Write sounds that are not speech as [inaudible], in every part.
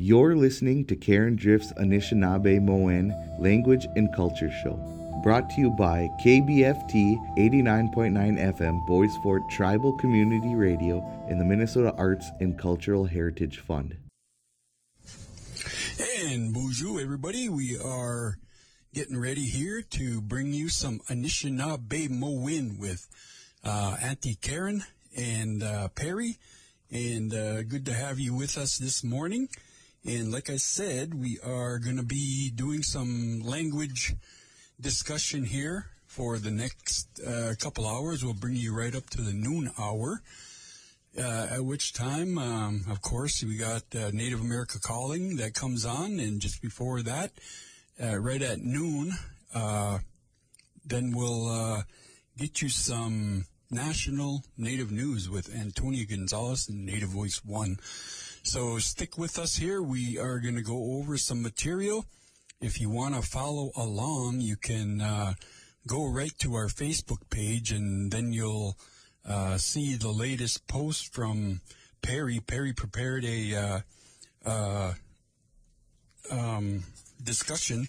You're listening to Karen Drift's Anishinaabemowin Language and Culture Show, brought to you by KBFT 89.9 FM Bois Forte Tribal Community Radio and the Minnesota Arts and Cultural Heritage Fund. And bonjour, everybody. We are getting ready here to bring you some Anishinaabemowin with uh, Auntie Karen and uh, Perry. And uh, good to have you with us this morning. And like I said, we are going to be doing some language discussion here for the next uh, couple hours. We'll bring you right up to the noon hour. Uh, at which time, um, of course, we got uh, Native America Calling that comes on, and just before that, uh, right at noon, uh, then we'll uh, get you some national Native news with Antonia Gonzalez and Native Voice One. So stick with us here. We are going to go over some material. If you want to follow along, you can uh, go right to our Facebook page, and then you'll uh, see the latest post from Perry. Perry prepared a uh, uh, um, discussion,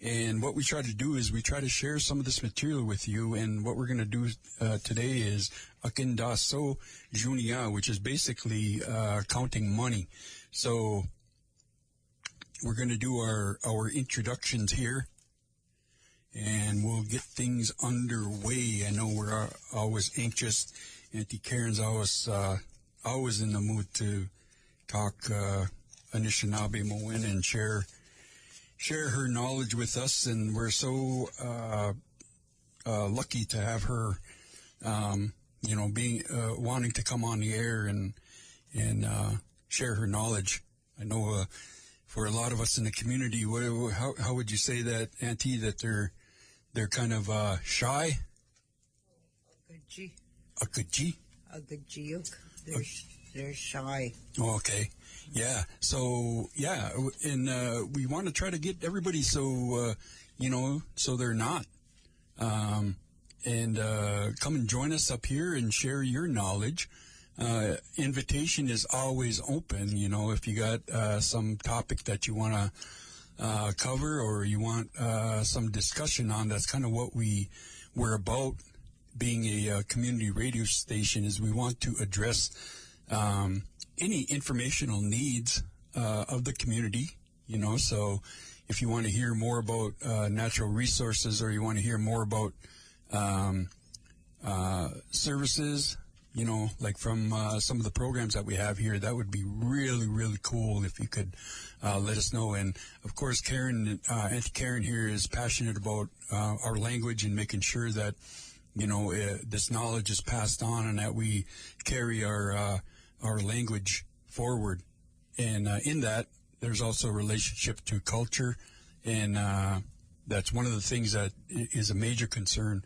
and what we try to do is we try to share some of this material with you. And what we're going to do uh, today is akindaso junia, which is basically uh, counting money. So we're going to do our our introductions here and we'll get things underway. I know we're always anxious. Auntie Karen's always uh, always in the mood to talk uh, Anishinaabemowin and share share her knowledge with us, and we're so uh, uh lucky to have her. Um, you know, being uh, wanting to come on the air and and uh, share her knowledge. I know for a lot of us in the community, what, how how would you say that, Auntie, that they're they're kind of uh, shy. Akaji. Akaji. Akajiuk. They're they're shy. Oh, okay. Yeah. So yeah, and uh, we want to try to get everybody so uh, you know so they're not. Um, and uh, come and join us up here and share your knowledge. Uh, invitation is always open. You know, if you got uh, some topic that you want to uh, cover or you want uh, some discussion on, that's kind of what we we're about. Being a, uh, community radio station, is we want to address um, any informational needs of the community. You know, so if you want to hear more about natural resources or you want to hear more about um, uh, services you know, like from uh, some of the programs that we have here, that would be really, really cool if you could uh, let us know. And of course, Karen, uh, Auntie Karen here is passionate about uh, our language and making sure that, you know, uh, this knowledge is passed on and that we carry our uh, our language forward. And in that, there's also a relationship to culture, and that's one of the things that is a major concern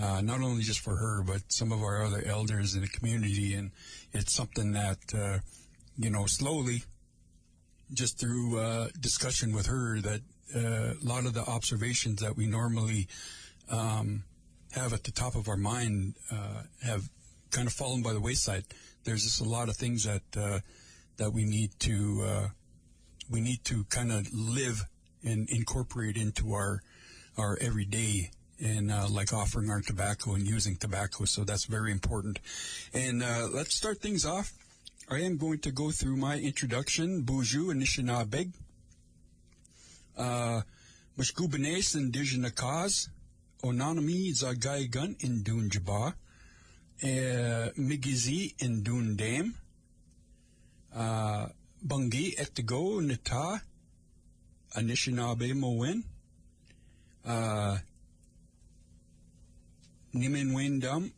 uh, not only just for her, but some of our other elders in the community. And it's something that, uh, you know, slowly, just through uh, discussion with her, that uh, a lot of the observations that we normally um, have at the top of our mind uh, have kind of fallen by the wayside. There's just a lot of things that uh, that we need to we need to kind of live and incorporate into our our everyday and uh, like offering our tobacco and using tobacco. So that's very important. And uh, let's start things off. I am going to go through my introduction, Buju Anishinaabe, uh, and Dijanakaz, Onanami Zagai Gun in Dunjaba, uh, Migizi in Dundam, uh, Bungi Etigo Nita, Anishinaabemowin, uh,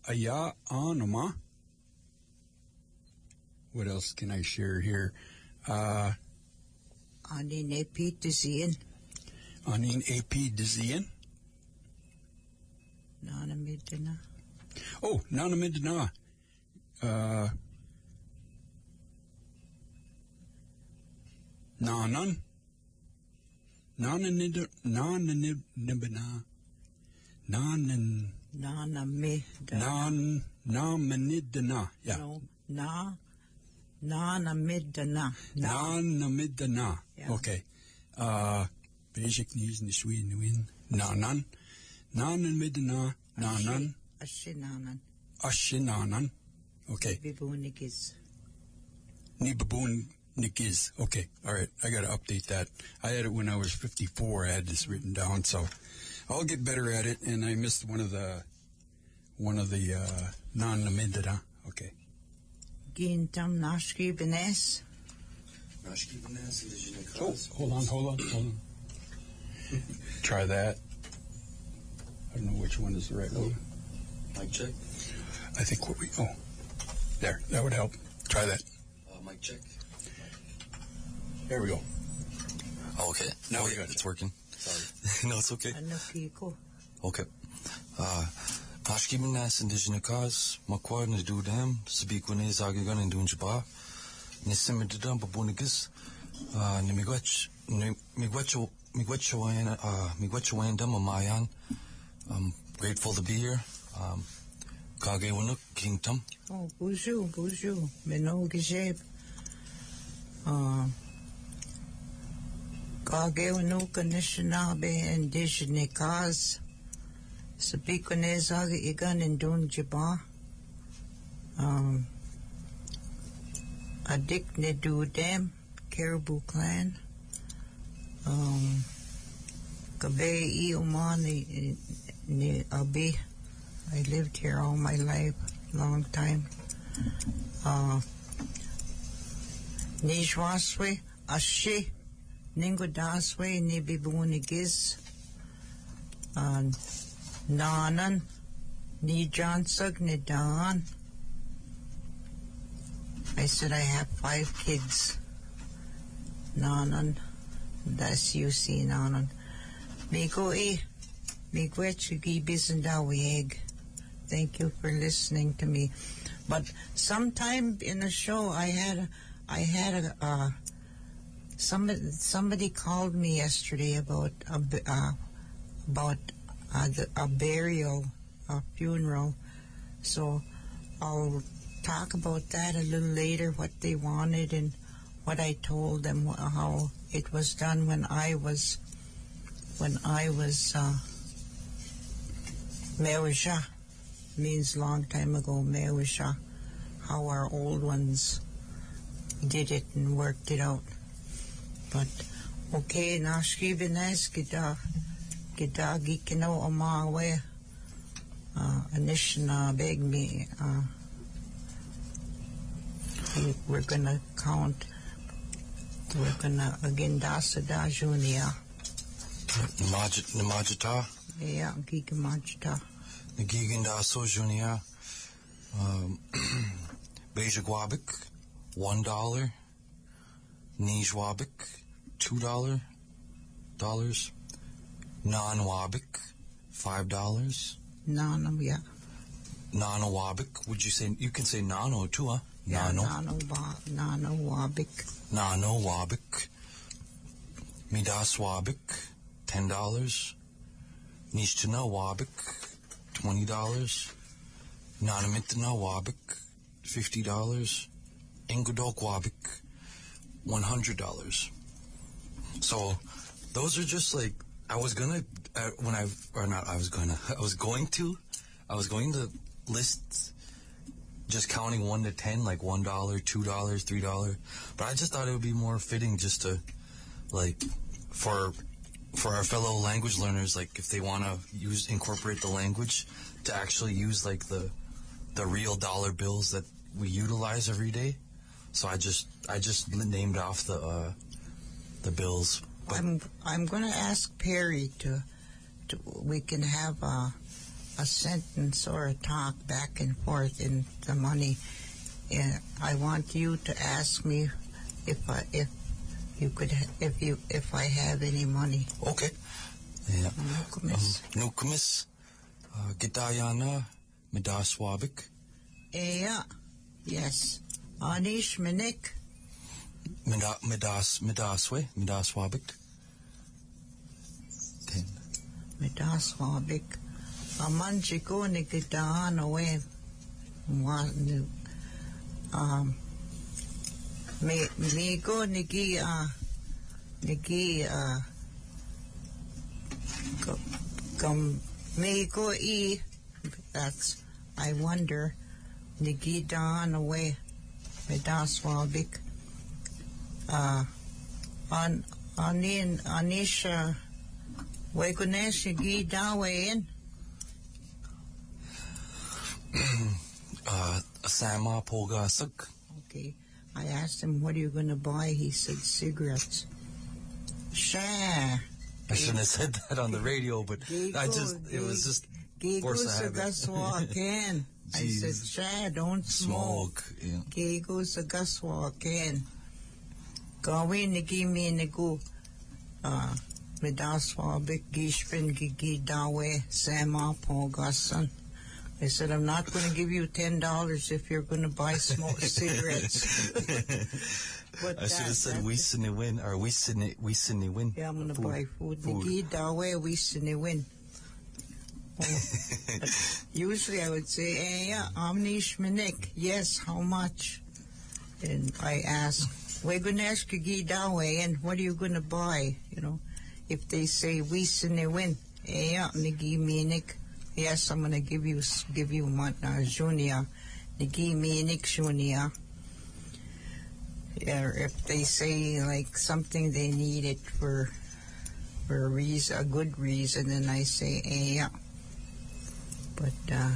Aya Anoma. What else can I share here? Uh, Anin AP Dizian. Anin AP Dizian. Oh, Nana Midana. Uh, Nanan. Nana Nibana. Nanan. Nana me. Nan na menidna. Yeah. No. Na. Na na midana. Na. Na na mid the na. Yeah. Okay. Uh, basic needs in the Sweden win. Na nan. Na na mid the na. Na nan. Ashinanan. Ashinanan. Okay. Bibunigis. Ni baboon is. Okay. All right. I got to update that. I had it when I was 54. I had this written down. So I'll get better at it. And I missed one of the, one of the, uh, non namidana. Okay. Gintam nashki benes. Oh, hold on, hold on, hold on. Try that. I don't know which one is the right one. Mic check. I think what we, oh, there, that would help. Try that. Uh, mic check. There we go. Oh, okay. Now oh, we yeah, got it's you. working. Sorry. [laughs] no, it's okay. Anukiko. Okay. Uh, Ashkibinas indigenous cause, Makwa na dudam, Sabikwane Zagagan and Dunjaba, Nisimidam Babunigis, uh, Nimigwach, Migwacho, Migwachoan, uh, Migwachoandam, Amayan. I'm grateful to be here. Um, Kage Wanuk, Kingdom. Oh, bonjour, bonjour. Meno gizeb. Uh, Kageunuka Nishinaabe Indigenous Cause. Sabikonezaga Igan and Dunjiba. Um, Adik Nedudem, Caribou Clan. Um, Kabe Iumani ni Abi. I lived here all my life, long time. Uh, Ashi, Ningodaswe, Nibibunigiz, uh, Nanan, Nijansug, Nidan. I said I have five kids. Nanan, that's you see, Nanan. Migo e, Migwechugi Bisandawieg. Thank you for listening to me. But sometime in the show, I had, a- I had a, uh, somebody, somebody called me yesterday about a, uh, about uh, a burial, a funeral. So I'll talk about that a little later, what they wanted and what I told them, how it was done when I was, when I was, uh, Mewisha means long time ago, Mewisha, how our old ones did it and worked it out. But, okay, nashki vines gida, gida gikino amawe, uh, anishna beg me, uh, we- we're gonna count, we're gonna, again, dasa da junia, Namaj- Namajita. yeah, gigamajta. Nagigan So Junior, um, [clears throat] Bejagwabik, one dollar. Nijwabik, two dollar dollars. Non-Wabik, five dollars. Nanam, yeah. Nano-Wabik, would you say, you can say Nano too, huh? Yeah, Nano. nano, wa, nano wabik. Nano-Wabik. Midas-Wabik, ten dollars. Nishtana-Wabik, twenty dollars. Nanamintana-Wabik, fifty dollars. Ingadok-Wabik, one hundred dollars. So, those are just like I was gonna uh, when I or not I was gonna [laughs] I was going to I was going to list just counting one to ten like one dollar, two dollars, three dollar, but I just thought it would be more fitting just to like for for our fellow language learners like if they want to use incorporate the language to actually use like the the real dollar bills that we utilize every day. So I just I just named off the uh, the bills. But I'm I'm going to ask Perry to, to we can have a a sentence or a talk back and forth in the money. And I want you to ask me if I if you could if you if I have any money. okay. Yeah. Nukumis. Nukumis, uh, Gidayana, Midaswabik, Yeah. Yes. Anish Minik. Mida- Midas Midaswe, Midaswabik. Ten. Midaswabik. Amanchiko Nikidaan away. Um Me me go nigi uh nigi uh come me go e that's I wonder nigi dan away me das wabik uh on on in anisha we gunesh nigi dawe in Uh, Sama Pogasuk. Okay. I asked him, what are you going to buy? He said, cigarettes. Sure. I shouldn't have said that on the radio, but I just, it was just Force sa habit. I said, sure, don't smoke. smoke. Yeah. Gigo sa gaswaken. Gawin gimi ni gu. Uh, Medaswabik gishpin gigi dawe sama pogasan. I said, I'm not going to give you ten dollars if you're going to buy smoke [laughs] cigarettes. But I should have said we sydney win or we sydney we sydney win. Yeah, I'm going to buy food. Nigi dawe we sini win. [laughs] Usually I would say, eh, yeah, Omnish Minik. Yes, how much? And I ask, we're going to ask you gi dawe and what are you going to buy? You know, if they say we sini win, yeah, nigi minik. Yes, I'm going to give you, give you what, uh, junia. Nigi minik junia. Or if they say like something they need it for for a reason, a good reason, then I say, yeah. But, uh,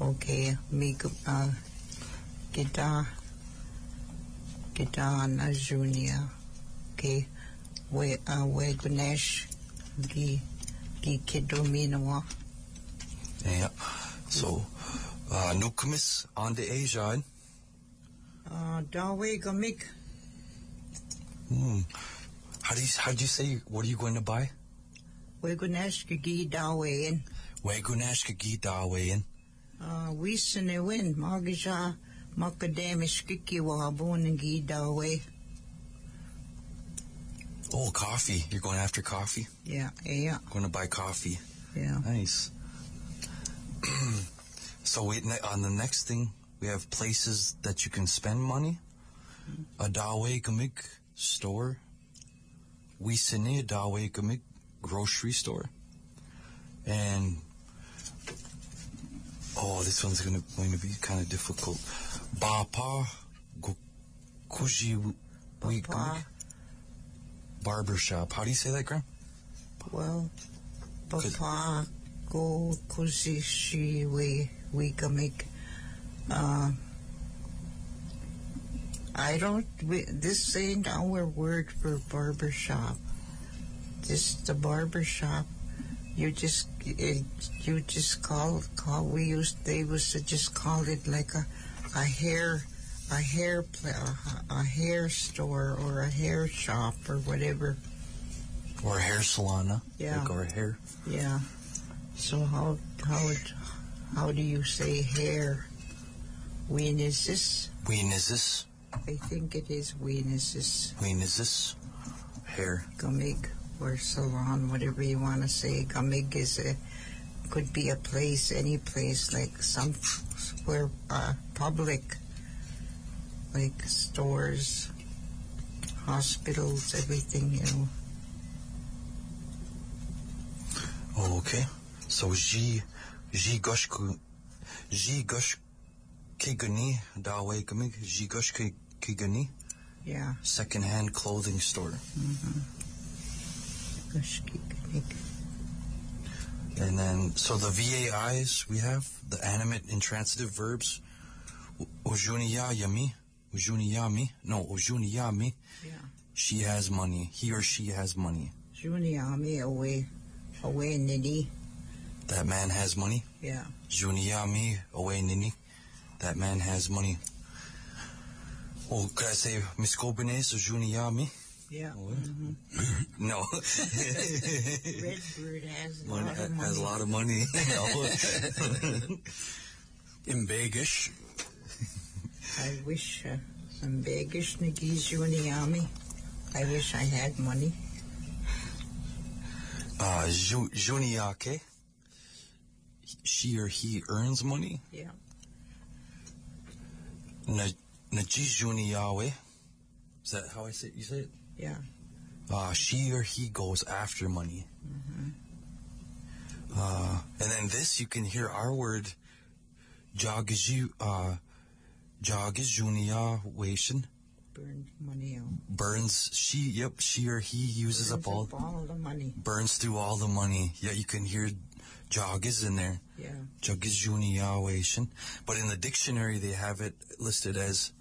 okay, me, gu- uh, kita, kita junior, okay, we, uh, we Ganesh, gi, gi kido minawa, Yeah. So, uh, Nukumis on the Asia. uh, dawe gamik, Hmm. How do you how do you say what are you going to buy? we Ganesh gi dawe in, Wagunashka Gita in. uh, we sine win, magaja, makadamish kiki wabun and gi dawe, Oh, coffee. You're going after coffee? yeah, yeah, Going to buy coffee. yeah. Nice. [clears throat] so we on the next thing we have places that you can spend money. A Dawe Gamig store. We Sine Dawe Gamig grocery store. And oh, this one's gonna going to be kind of difficult. Bapa Kuji we Papa. barber shop. How do you say that, Graham? Well. Papa go kuzishi we we make uh I don't we, this ain't our word for barber shop. This the barber shop. You just it, you just call call we used they used to just call it like a a hair a hair a, a hair store or a hair shop or whatever. Or a hair salon? Yeah. Like or a hair. Yeah. So how how how do you say hair? When is this? When is this? I think it is when is this When is this? Hair. gumig or salon, whatever you want to say. Gumig is a could be a place, any place like some where uh, public, like stores, hospitals, everything. You know. Oh, okay. So G G Gush G Gush Kigani Dawe Gamig G Gush Kigani Yeah. second hand clothing store. Gumig. And then so the VAIs we have the animate intransitive verbs Ujuniya Yami Ujuniyami no Ujuniyami Yeah. she has money he or she has money Juniami away, away nini. that man has money Yeah. Juniyami away Nini. That man has money. Oh, could I say Miskobine so Juniyami? Yeah. Mhm. No. [laughs] Redbird has a lot of money. has a lot of money. In Vegas. I wish uh, some begish nagis Juniami. I wish I had money. uh, Ju- Juniyake. She or he earns money. Yeah. Na, Najijuni Yahweh. Is that how I say it? You say it? Yeah. Uh, she or he goes after money. Uh, and then this, you can hear our word, Jagiju, uh, Jagijuniya Wation. Burn money out. Burns, she, yep, she or he uses up all, Burns up all the money. burns through all the money. Yeah, you can hear Jagiz in there. Yeah. Jagijuniya Wation. But in the dictionary, they have it listed as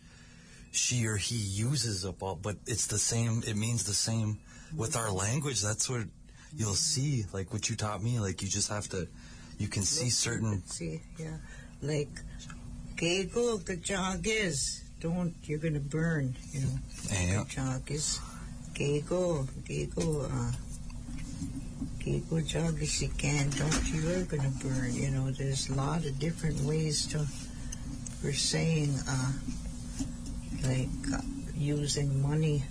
she or he uses up all, but it's the same, it means the same with our language. That's what you'll see, like what you taught me. Like you just have to, you can see certain, See, yeah. Like, Gagel, the jog is. Don't, you're going to burn, you know. yeah, The jog is. Gagel, Gagel, uh, Gagel jog is you can. Don't, you're going to burn, you know. There's a lot of different ways to, for saying, uh, like, uh, using money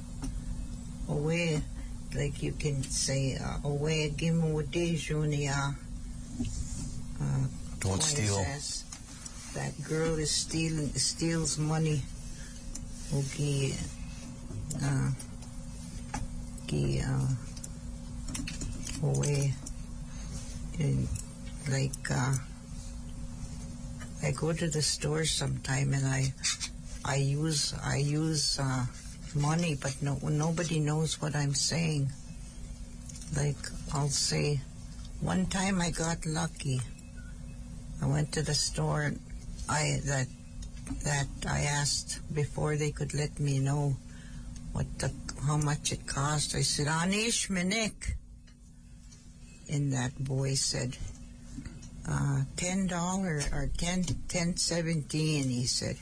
away. Like you can say, uh, away, gimo de junia. Uh, don't steal. says that girl is stealing steals money. Okay. Uh, ki, uh, away. And like, uh, I go to the store sometime and I, I use, I use, uh, money, but no, nobody knows what I'm saying. Like, I'll say, one time I got lucky. I went to the store I that that I asked before they could let me know what the how much it cost. I said, Anish Minik. And that boy said, uh, ten dollar or ten ten seventeen, he said.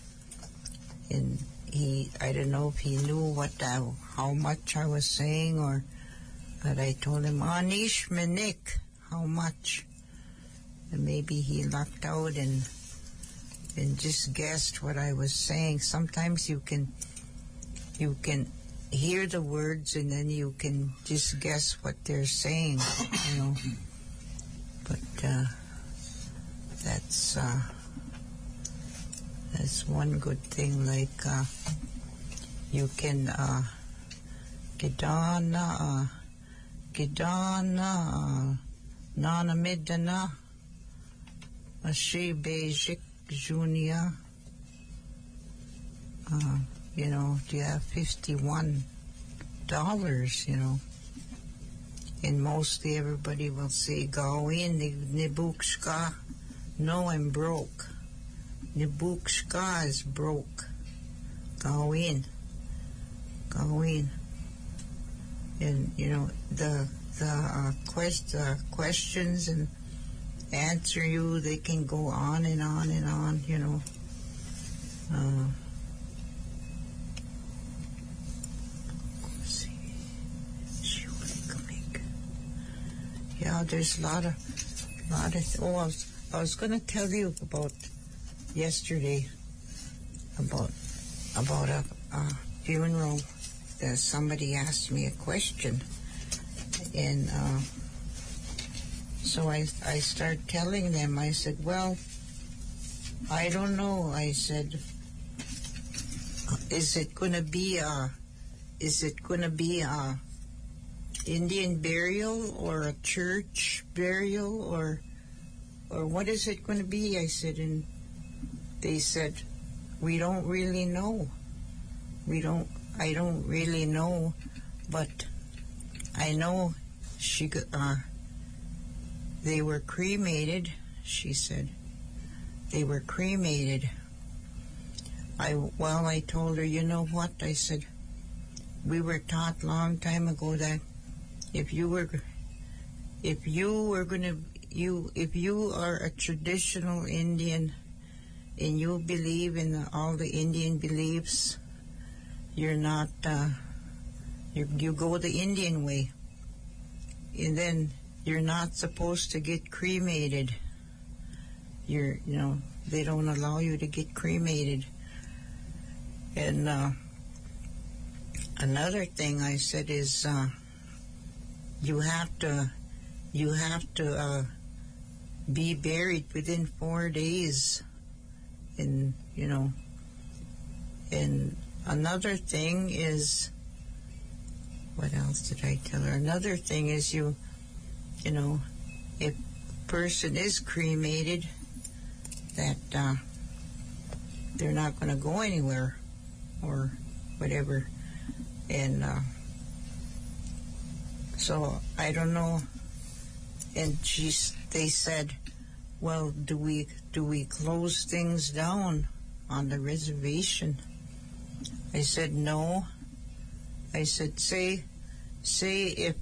And he I don't know if he knew what I, how much I was saying or but I told him, Anish Minik, how much? and maybe he lucked out and and just guessed what I was saying. Sometimes you can you can hear the words and then you can just guess what they're saying, you know. But uh, that's uh, that's one good thing. Like uh, you can uh, Gidana, uh, Gidana, uh, Nana Midana. Ashe Bejik Junior. Uh, you know, you have fifty-one dollars. You know, and mostly everybody will say go in the Nibukska. No, I'm broke. Nibukska is broke. Go in. Go in. And you know the the uh, quest uh, questions and answer you. They can go on and on and on, you know. Uh. Yeah, there's a lot of, lot of. Oh, I was, I was going to tell you about yesterday about about a, a funeral. That somebody asked me a question, and. Uh, so I, I start telling them, I said, well, I don't know. I said, is it to be a, is it to be a Indian burial or a church burial or, or what is it going to be? I said, and they said, we don't really know. We don't, I don't really know, but I know she, uh, they were cremated, she said. They were cremated. I well, I told her, you know what? I said, we were taught long time ago that if you were, if you were gonna, you if you are a traditional Indian, and you believe in all the Indian beliefs, you're not. Uh, you you go the Indian way, and then you're not supposed to get cremated. You're, you know, they don't allow you to get cremated. And uh, another thing I said is, uh, you have to, you have to uh, be buried within four days. And you know, And another thing is, what else did I tell her? Another thing is you, you know, if person is cremated, that uh, they're not going to go anywhere or whatever. And uh, so I don't know. And she's, they said, well, do we do we close things down on the reservation? I said no. I said say say if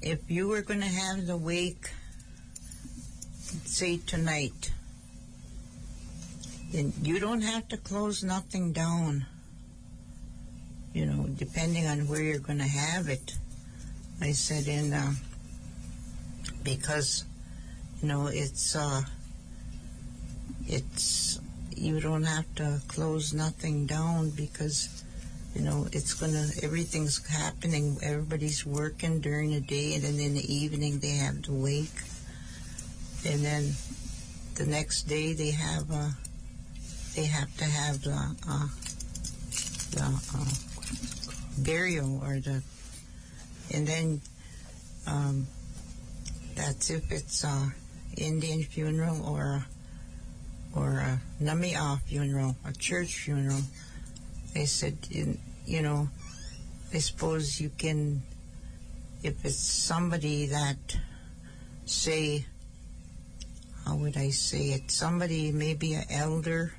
if you were going to have the wake say tonight then you don't have to close nothing down you know depending on where you're going to have it i said and uh, because you know it's uh it's you don't have to close nothing down because you know it's gonna everything's happening. Everybody's working during the day and then in the evening they have to wake. And then the next day they have uh they have to have the uh the uh, burial or the and then um that's if it's a Indian funeral or or a Nami'a funeral, a church funeral. They said, you, know, I suppose you can, if it's somebody that, say, how would I say it? Somebody, maybe an elder,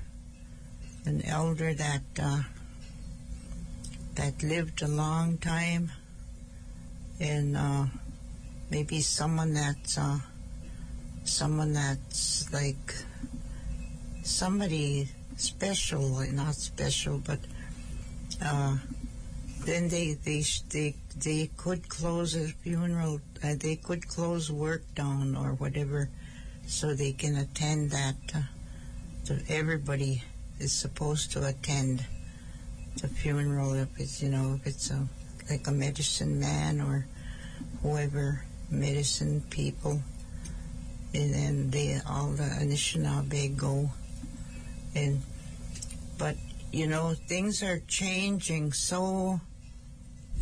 an elder that uh, that lived a long time, and uh, maybe someone that's uh, someone that's like somebody special, not special, but uh, then they they they they could close a funeral. Uh, they could close work down or whatever, so they can attend that. Uh, so everybody is supposed to attend the funeral if it's you know if it's a like a medicine man or whoever medicine people, and then they all the Anishinaabe go and but you know things are changing so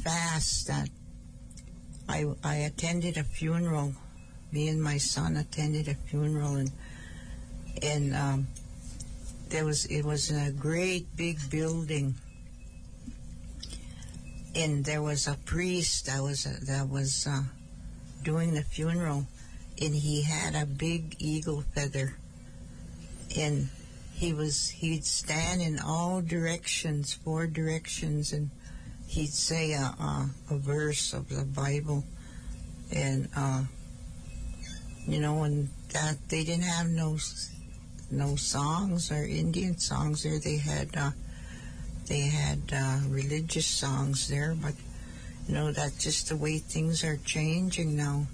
fast that I I attended a funeral. Me and my son attended a funeral, and and um, there was it was a great big building, and there was a priest that was that was uh, doing the funeral, and he had a big eagle feather, and he was he'd stand in all directions, four directions, and he'd say a, a, a verse of the Bible, and uh, you know, and that they didn't have no no songs or Indian songs there. They had uh, they had uh, religious songs there, but you know that's just the way things are changing now.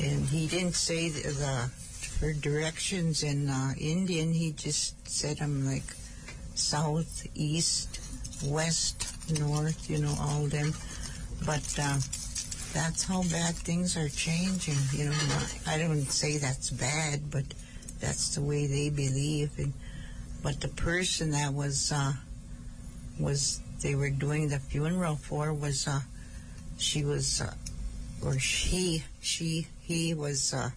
And he didn't say the, the for directions in uh, Indian. He just said them like south, east, west, north. You know all them, but. Uh, that's how bad things are changing. You know, I don't say that's bad, but that's the way they believe. And, but the person that was uh, was they were doing the funeral for was uh, she was uh, or she she he was uh,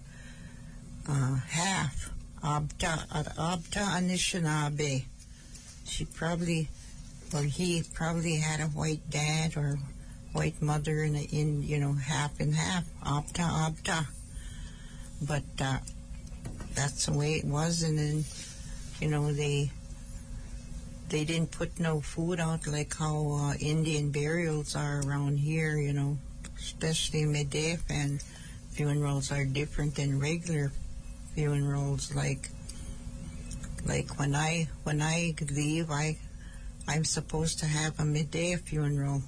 uh, half Abta Abta Anishinaabe. She probably or he probably had a white dad or white mother in, in you know half and half Abta Abta. But uh, that's the way it was, and then you know they they didn't put no food out like how uh, Indian burials are around here, you know, especially Medef and funerals are different than regular funerals. Like, like when I when I leave, I I'm supposed to have a midday funeral.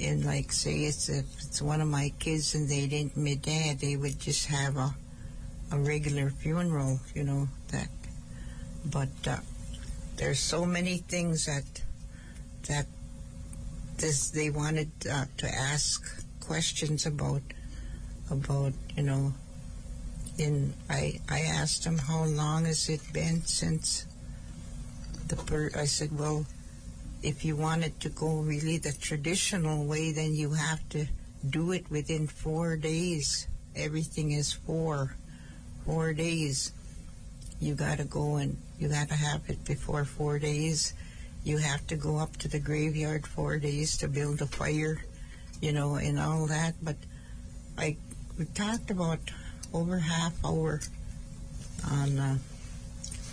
And like, say it's if it's one of my kids and they didn't midday, they would just have a a regular funeral, you know that. But uh, there's so many things that that this they wanted uh, to ask questions about about you know and I I asked them how long has it been since the per- I said, well, if you wanted to go really the traditional way, then you have to do it within four days. Everything is four, four days. You got to go and you got to have it before four days. You have to go up to the graveyard four days to build a fire, you know, and all that. But I we talked about over half hour on uh,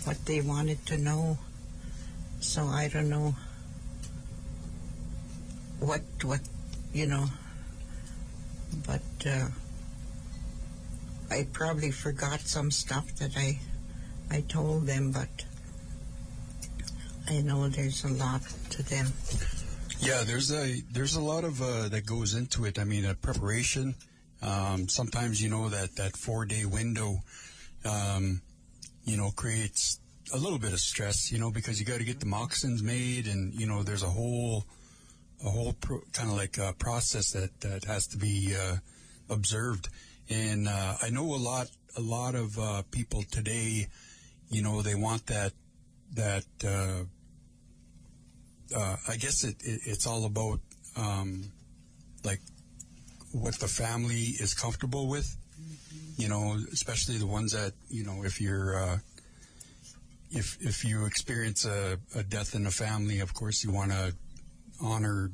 what they wanted to know. So I don't know what what you know, but uh, I probably forgot some stuff that I I told them, but I know there's a lot to them. Yeah, there's a there's a lot of uh, that goes into it. I mean, preparation. Um, sometimes you know that that four day window, um, you know, creates a little bit of stress. You know, because you got to get the moccasins made, and you know, there's a whole a whole pro- kind of like uh process that that has to be uh, observed. And uh, I know a lot a lot of uh, people today. You know, they want that that. Uh, I guess it, it, it's all about um, like what the family is comfortable with. You know, especially the ones that you know, if you're uh, if if you experience a, a death in the family, of course you want to honor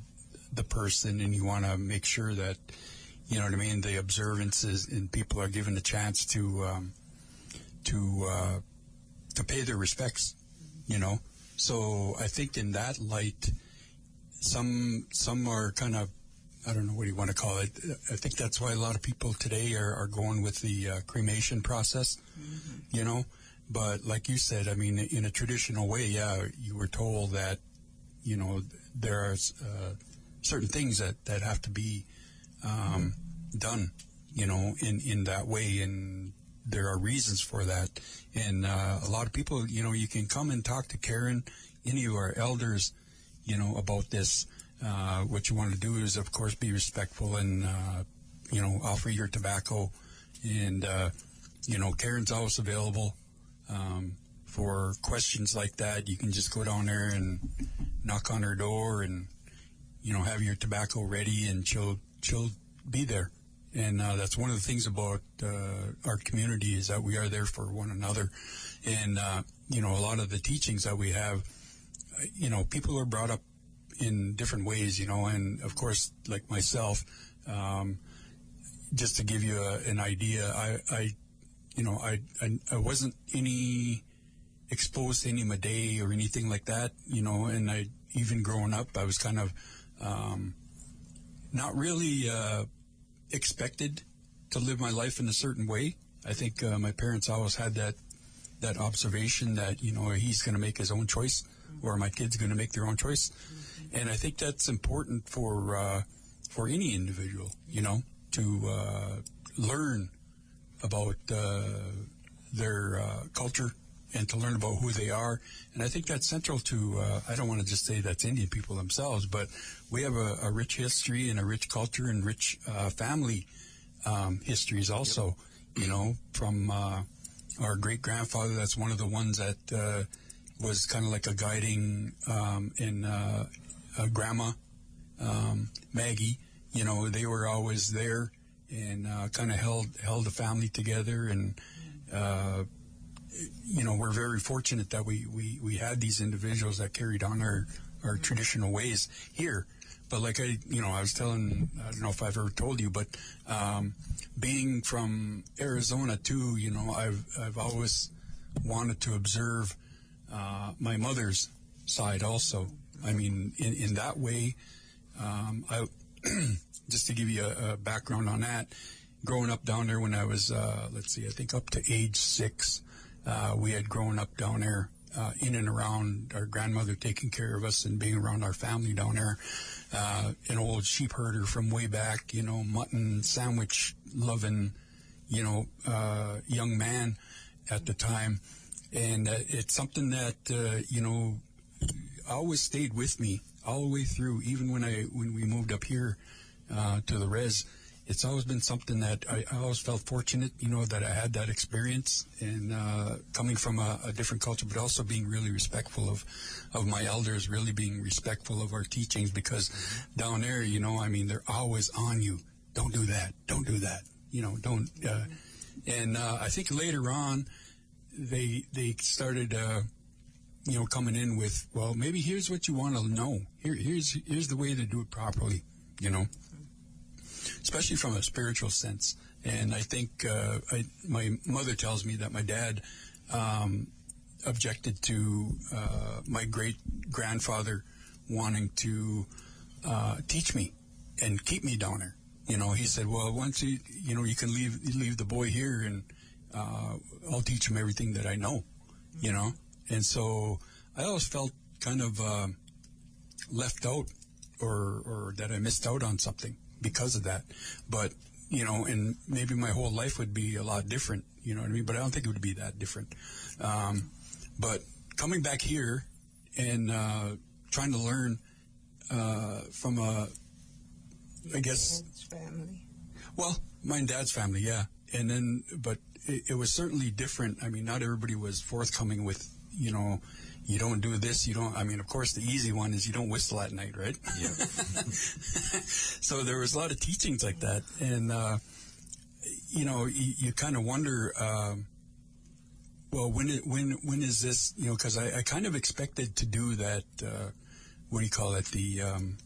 the person and you want to make sure that you know what I mean. The observances and people are given a chance to um, to uh, to pay their respects. You know. So I think in that light, some some are kind of I don't know what you want to call it. I think that's why a lot of people today are, are going with the uh, cremation process. You know, but like you said, I mean, in a traditional way, yeah, you were told that you know there are uh, certain things that that have to be um, done. You know, in in that way, and there are reasons for that. And uh, a lot of people, you know, you can come and talk to Karen, any of our elders, you know, about this. Uh, what you want to do is, of course, be respectful and, uh, you know, offer your tobacco. And, uh, you know, Karen's always available um, for questions like that. You can just go down there and knock on her door and, you know, have your tobacco ready and she'll, she'll be there and uh, that's one of the things about uh, our community is that we are there for one another. And uh, you know a lot of the teachings that we have you know people are brought up in different ways you know and of course like myself um, just to give you a, an idea I, I you know I, I, I wasn't any exposed to any Maday or anything like that you know and I even growing up I was kind of um, not really uh, expected to live my life in a certain way. I think uh, my parents always had that that observation that you know he's going to make his own choice, or my kid's going to make their own choice, and I think that's important for uh, for any individual, you know, to uh, learn about uh, their uh, culture and to learn about who they are. And I think that's central to, uh, I don't want to just say that's Indian people themselves, but we have a, a rich history and a rich culture and rich uh, family um, histories also, you know, from uh, our great grandfather. That's one of the ones that uh, was kind of like a guiding um, in uh, uh, grandma, um, Maggie. You know, they were always there and uh, kind of held held the family together and uh, you know, we're very fortunate that we, we, we had these individuals that carried on our, our traditional ways here. But like I, you know, I was telling, I don't know if I've ever told you, but um, being from Arizona too, you know, I've I've always wanted to observe uh, my mother's side also. I mean, in in that way, um, I [clears throat] just to give you a, a background on that. Growing up down there when I was, uh, let's see, I think up to age six, uh, we had grown up down there uh, in and around our grandmother taking care of us and being around our family down there. Uh, an old sheep herder from way back, you know, mutton sandwich loving, you know, uh, young man at the time. And uh, it's something that, uh, you know, always stayed with me all the way through, even when I, when we moved up here, uh, to the res. It's always been something that I, I always felt fortunate, you know, that I had that experience and uh, coming from a, a different culture, but also being really respectful of of my elders, really being respectful of our teachings because down there, you know, I mean, they're always on you. Don't do that. Don't do that. You know, don't. Uh, and uh, I think later on, they they started. Uh, you know, coming in with, well, maybe here's what you want to know. Here, here's here's the way to do it properly. You know, especially from a spiritual sense. And I think uh, I, my mother tells me that my dad um, objected to uh, my great grandfather wanting to uh, teach me and keep me down there. You know, he said, "Well, once you you know you can leave leave the boy here, and uh, I'll teach him everything that I know." You know, and so I always felt kind of uh, left out, or or that I missed out on something because of that. But you know, and maybe my whole life would be a lot different. You know what I mean? But I don't think it would be that different. Um, but coming back here and uh, trying to learn uh, from a, I guess, family. well, my dad's family, yeah. And then, but it, it was certainly different. I mean, not everybody was forthcoming with, you know, you don't do this, you don't. I mean, of course, the easy one is you don't whistle at night, right? Yeah. [laughs] so there was a lot of teachings like that, and uh, you know, you, you kind of wonder, um, well, when it, when when is this? You know, because I, I kind of expected to do that. Uh, what do you call it? The um,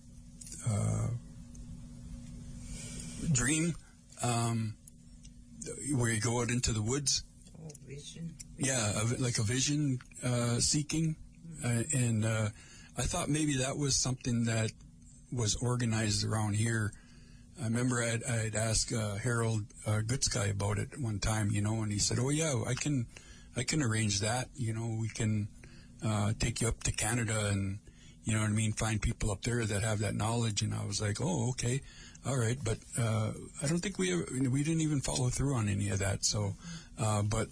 uh, dream, um, where you go out into the woods. Oh, vision. Yeah, like a vision uh, seeking, uh, and uh, I thought maybe that was something that was organized around here. I remember I'd, I'd uh, Harold uh, Goodsky about it one time, you know, and he said, "Oh yeah, I can, I can arrange that. You know, we can uh, take you up to Canada and, you know what I mean, find people up there that have that knowledge." And I was like, "Oh, okay, all right," but uh, I don't think we ever, we didn't even follow through on any of that. So, but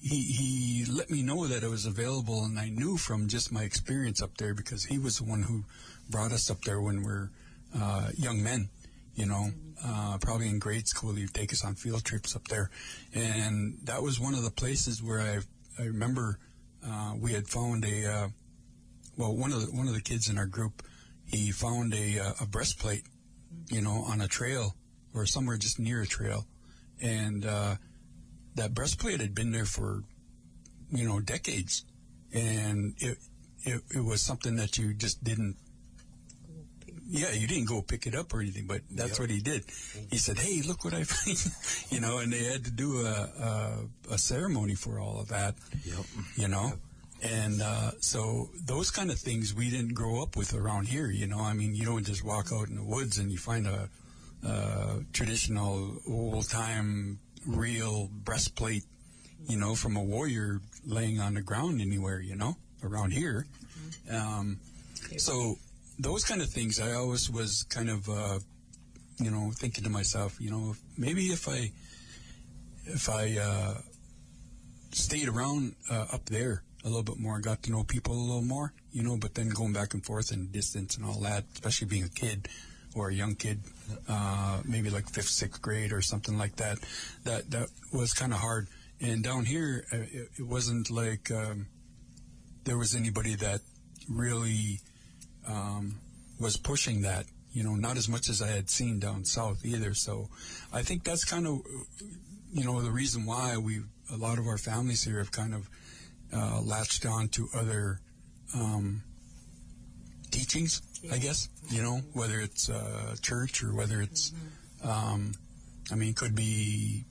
he he let me know that it was available, and I knew from just my experience up there because he was the one who brought us up there when we we're uh, young men. You know, uh, probably in grade school, he'd take us on field trips up there, and that was one of the places where I I remember uh, we had found a uh, well one of the one of the kids in our group he found a uh, a breastplate, you know, on a trail or somewhere just near a trail, and uh, that breastplate had been there for you know decades, and it it, it was something that you just didn't yeah, you didn't go pick it up or anything, but that's Yep. what he did. He said, "Hey, look what I find," [laughs] you know, and they had to do a, a a ceremony for all of that, Yep. you know, and uh, so those kind of things we didn't grow up with around here, you know. I mean, you don't just walk out in the woods and you find a, a traditional old time real breastplate, you know, from a warrior laying on the ground anywhere, you know, around here. Um, so those kind of things, I always was kind of, uh, you know, thinking to myself, you know, maybe if I, if I uh, stayed around uh, up there a little bit more, got to know people a little more, you know, but then going back and forth and distance and all that, especially being a kid or a young kid, uh, maybe like fifth, sixth grade or something like that, that that was kind of hard. And down here, uh, it, it wasn't like um, there was anybody that really um, was pushing that. You know, not as much as I had seen down south either. So, I think that's kind of, you know, the reason why we a lot of our families here have kind of uh, latched on to other um, teachings. I guess you know whether it's uh, church or whether it's, um, I mean, it could be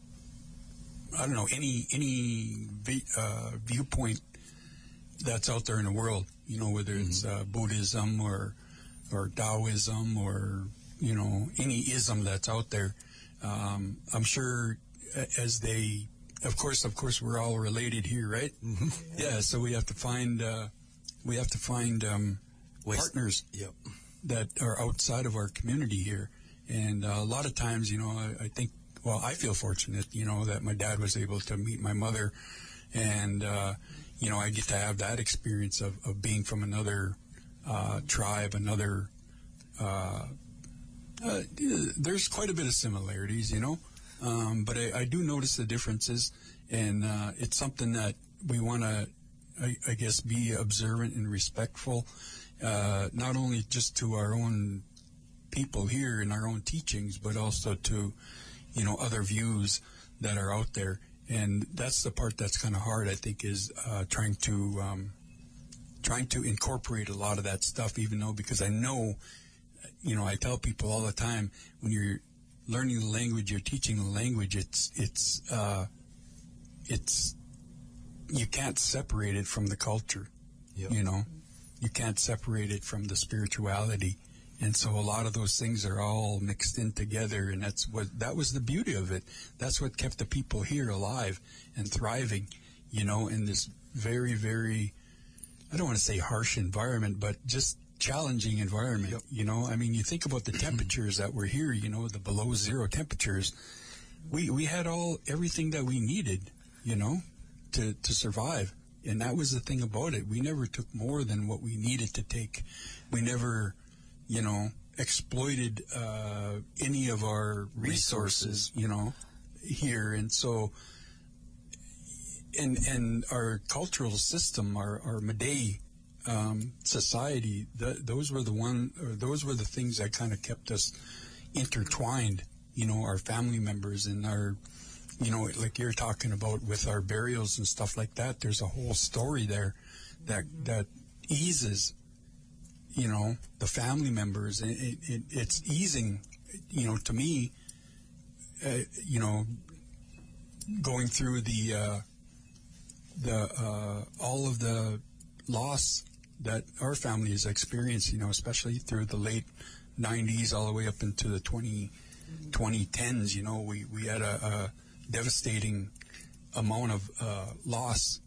I don't know any any vi- uh, viewpoint that's out there in the world. You know, whether it's uh, Buddhism or or Taoism or you know any ism that's out there. Um, I'm sure as they, of course, of course, we're all related here, right? Yeah. So we have to find uh, we have to find um, partners Yep. That are outside of our community here. And uh, a lot of times, you know, I, I think, well, I feel fortunate, you know, that my dad was able to meet my mother. And, uh, you know, I get to have that experience of, of being from another uh, tribe, another uh, Uh, there's quite a bit of similarities, you know, um, but I, I do notice the differences, and uh, it's something that we want to, I, I guess, be observant and respectful, uh, not only just to our own people here in our own teachings, but also to, you know, other views that are out there. And that's the part that's kind of hard, I think, is uh, trying to um, trying to incorporate a lot of that stuff. Even though, because I know, you know, I tell people all the time when you're learning the language, you're teaching the language. It's it's uh, it's you can't separate it from the culture. Yep. You know, you can't separate it from the spirituality. And so a lot of those things are all mixed in together, and that's what that was the beauty of it. That's what kept the people here alive and thriving, you know, in this very, very, I don't want to say harsh environment, but just challenging environment. You know, I mean, you think about the [clears throat] temperatures that were here, you know, the below zero temperatures. We we had all everything that we needed, you know, to to survive. And that was the thing about it. We never took more than what we needed to take. We never you know, exploited uh, any of our resources, you know, here, and so, and and our cultural system, our our Mide um, society, the, those were the one, those were the things that kind of kept us intertwined, you know, our family members and our. You know, like you're talking about with our burials and stuff like that. There's a whole story there that that eases you know the family members it, it, it's easing you know to me uh, you know going through the uh, the uh, all of the loss that our family has experienced you know especially through the late 90s all the way up into the 20 2010s you know we we had a, a devastating amount of uh, loss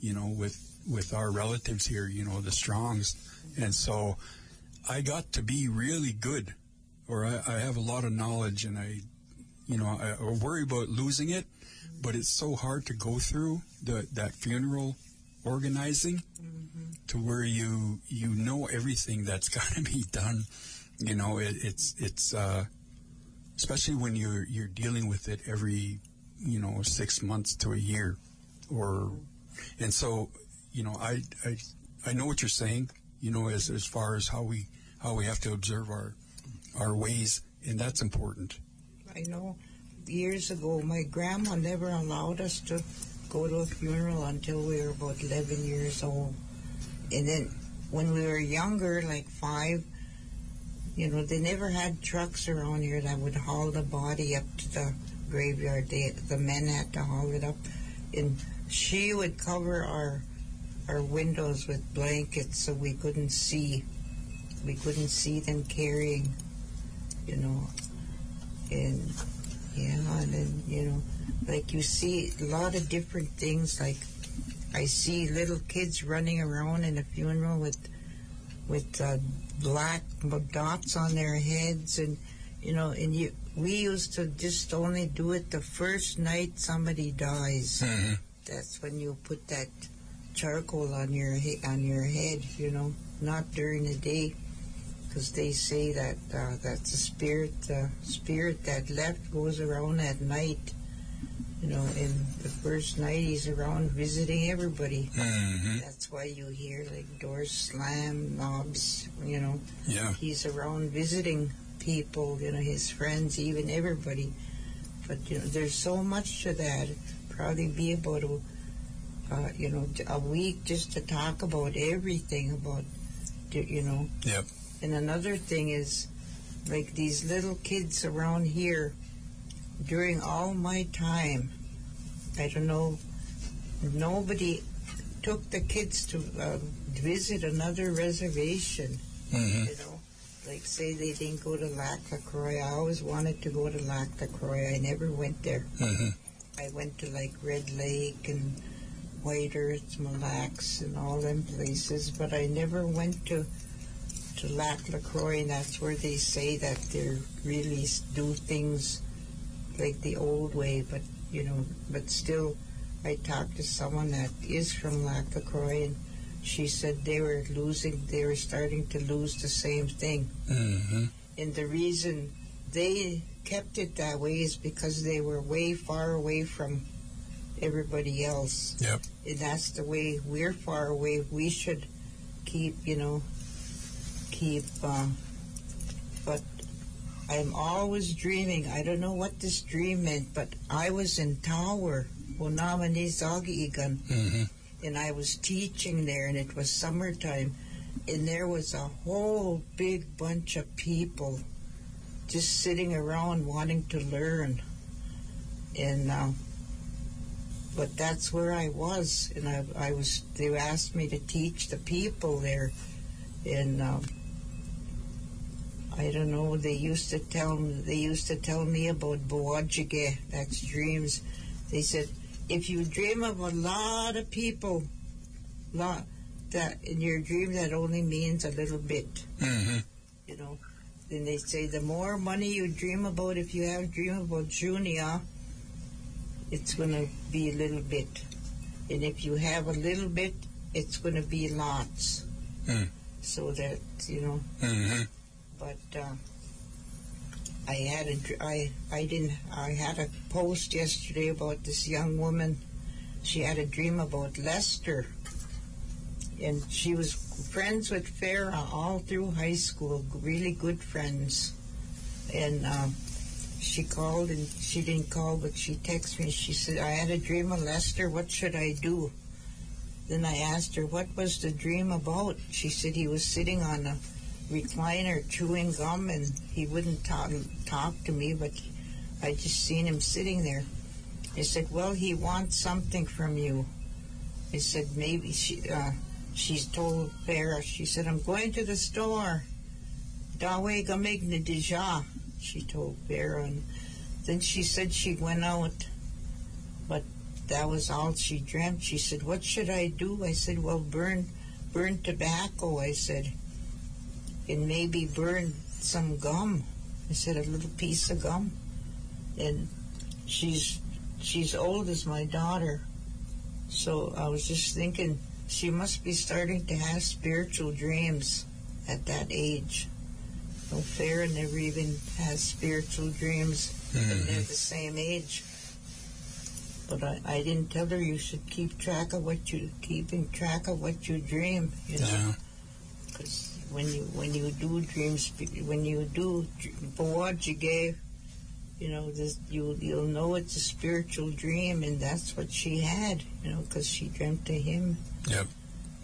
you know with with our relatives here you know the strongs and so I got to be really good, or I, I have a lot of knowledge, and I, you know, I, I worry about losing it, but it's so hard to go through the that funeral organizing to where you you know everything that's [laughs] got to be done. You know, it, it's it's uh, especially when you're you're dealing with it every you know six months to a year, or and so you know I I I know what you're saying you know, as as far as how we how we have to observe our our ways, and that's important. I know years ago my grandma never allowed us to go to a funeral until we were about 11 years old. And then when we were younger, like five, you know, they never had trucks around here that would haul the body up to the graveyard. They, the men had to haul it up. And she would cover our our windows with blankets so we couldn't see. We couldn't see them carrying, you know. And yeah, and then you know, like you see a lot of different things. Like I see little kids running around in a funeral with with uh, black dots on their heads, and you know, and you we used to just only do it the first night somebody dies. Mm-hmm. That's when you put that charcoal on your he- on your head, you know, not during the day, because they say that uh, that's the spirit, the spirit that left goes around at night. You know, and the first night he's around visiting everybody. Mm-hmm. That's why you hear like doors slam, knobs. You know, Yeah. he's around visiting people. You know, his friends, even everybody. But you know, there's so much to that. Probably be able to, uh, you know, a week just to talk about everything about, you know. Yep. And another thing is, like these little kids around here, during all my time, I don't know, nobody took the kids to uh, visit another reservation, Mm-hmm. you know. Like, say they didn't go to Lac La I always wanted to go to Lac La I never went there. Mm-hmm. I went to like Red Lake and White Earth, Mille Lacs, and all them places, but I never went to to Lac La Croix, and that's where they say that they really do things like the old way. But you know, but still, I talked to someone that is from Lac La Croix, and she said they were losing, they were starting to lose the same thing. Mm-hmm. And the reason they kept it that way is because they were way far away from everybody else. Yep. And that's the way we're far away. We should keep, you know, keep. Um, but I'm always dreaming. I don't know what this dream meant, but I was in Tower, Onamanizagiigan, hmm and I was teaching there, and it was summertime, and there was a whole big bunch of people just sitting around wanting to learn. And uh, but that's where I was, and I, I was. They asked me to teach the people there, and um, I don't know. They used to tell me. They used to tell me about Boajige. That's dreams. They said if you dream of a lot of people, lot that in your dream that only means a little bit. hmm You know. Then they say the more money you dream about, if you have a dream about Junior, it's going to be a little bit. And if you have a little bit, it's going to be lots. Hmm. So that, you know, hmm but uh, I had a, I, I didn't, I had a post yesterday about this young woman. She had a dream about Lester. And she was friends with Farah all through high school, really good friends. And um, she called and she didn't call, but she texted me. She said, I had a dream of Lester. What should I do? Then I asked her, what was the dream about? She said he was sitting on a recliner chewing gum and he wouldn't talk, talk to me, but I just seen him sitting there. I said, well, he wants something from you. I said, maybe she, uh, she's told Farah, she said, I'm going to the store. Dawe gamigna deja, she told Farah. And then she said she went out, but that was all she dreamt. She said, what should I do? I said, well, burn, burn tobacco, I said, and maybe burn some gum. I said, a little piece of gum. And she's, she's old as my daughter. So I was just thinking, she must be starting to have spiritual dreams at that age. No, Farah never even has spiritual dreams. and mm-hmm. They're the same age. But I, I didn't tell her you should keep track of what you keeping track of what you dream. You know, Yeah. Because when you when you do dreams, when you do what you gave, you know, this you you'll know it's a spiritual dream, and that's what she had. You know, because she dreamt of him. Yep.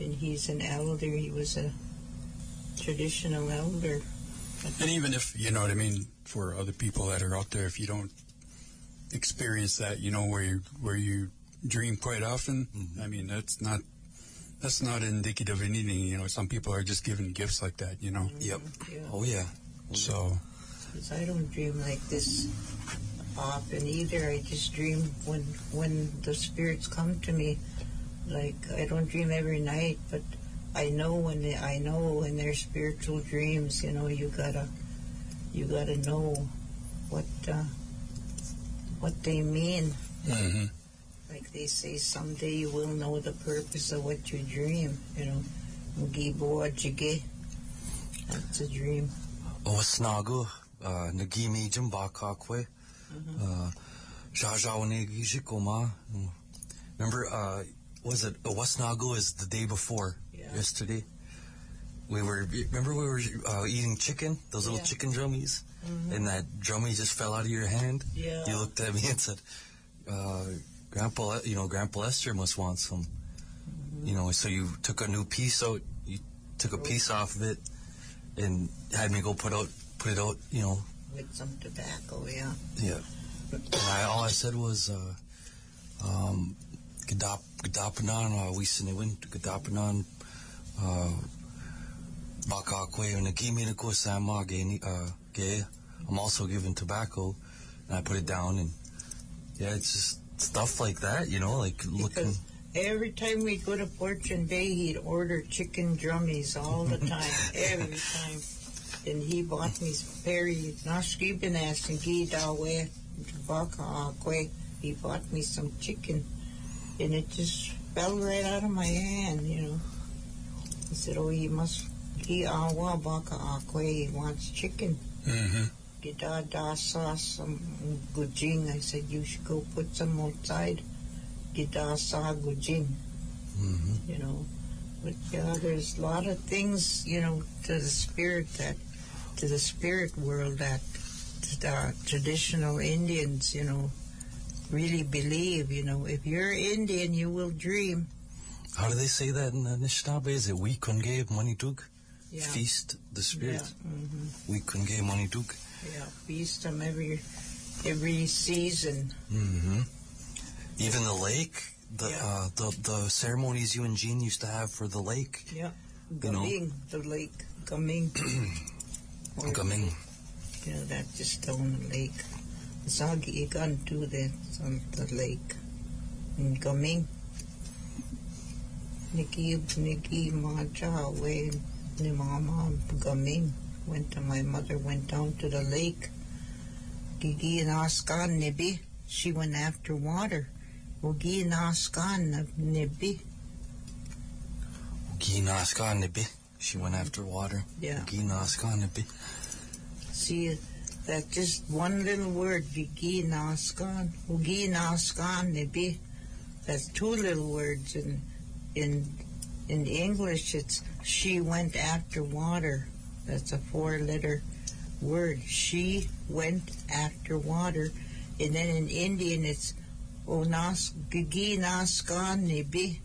And he's an elder. He was a traditional elder. And even if you know what I mean, for other people that are out there, if you don't experience that, you know, where you where you dream quite often, mm-hmm. I mean, that's not that's not indicative of anything. You know, some people are just given gifts like that. You know, Yep. Yeah. Oh yeah. so 'Cause I don't dream like this often either. I just dream when when the spirits come to me. Like I don't dream every night, but I know when they, I know when they're spiritual dreams. You know, you gotta you gotta know what uh, what they mean. hmm Like they say, someday you will know the purpose of what you dream. You know, Mugibo That's a dream. Wasnagu, uh, Nagimi Jimbakakwe, uh, Jajawanegi Jikoma. Remember, uh, was it, uh, Wasnagu is the day before, Yeah. yesterday? We were, remember we were uh, eating chicken, those little Yeah. chicken drummies? And that drummie just fell out of your hand? Yeah. You looked at me and said, uh, Grandpa, you know, Grandpa Lester must want some. You know, so you took a new piece out, you took a piece off of it, and had me go put out, put it out, you know, With some tobacco, yeah. yeah. And I, all I said was, uh, um, Gadap, Gadapanan, uh, we siniwin, Gadapanan, uh, Bakakwe, and Nakimi Nako Sama, Gay, uh, Gay. I'm also given tobacco, and I put it down, and yeah, it's just stuff like that, you know, like looking. Because every time we go to Fortune Bay, he'd order chicken drummies all the [laughs] time, every time. And he bought me Perry Nashkibanas and Gidawe, Baka Akwe. He bought me some chicken, and it just fell right out of my hand, you know. He said, "Oh, he must." He awa baka akwe. He wants chicken. Mm-hmm. Gida da saw some gujing. I said, you should go put some outside. Gida saw gujing, Mm-hmm. you know. But yeah, there's a lot of things, you know, to the spirit that, to the spirit world that the traditional Indians, you know, really believe, you know. If you're Indian, you will dream. How do they say that in the Anishinaabe? Is it we kunge money dug? Yeah. Feast the spirit. Yeah. hmm We kunge money Yeah. Feast them every, every season. Mm-hmm. Even the lake, the Yeah. uh, the the ceremonies you and Jean used to have for the lake. Yeah. Know. The lake. Gaming. [clears throat] You know, that just down the lake. Zagi igan to the on the lake. In Gaming. Nikki Nikki Maja away ni mama Gaming. Went to my mother went down to the lake. Gigi and Askan Nibi. She went after water. Ugi and Askan Nibi. Ginaska nibi. She went after water. Yeah. Ginaska nibi. See, that just one little word, Vigi Naskan, Ugi Naskan, Nibi. That's two little words. In, in, in English, it's she went after water. That's a four letter word. She went after water. And then in Indian, it's Onas, Gigi Naskan, Nibi.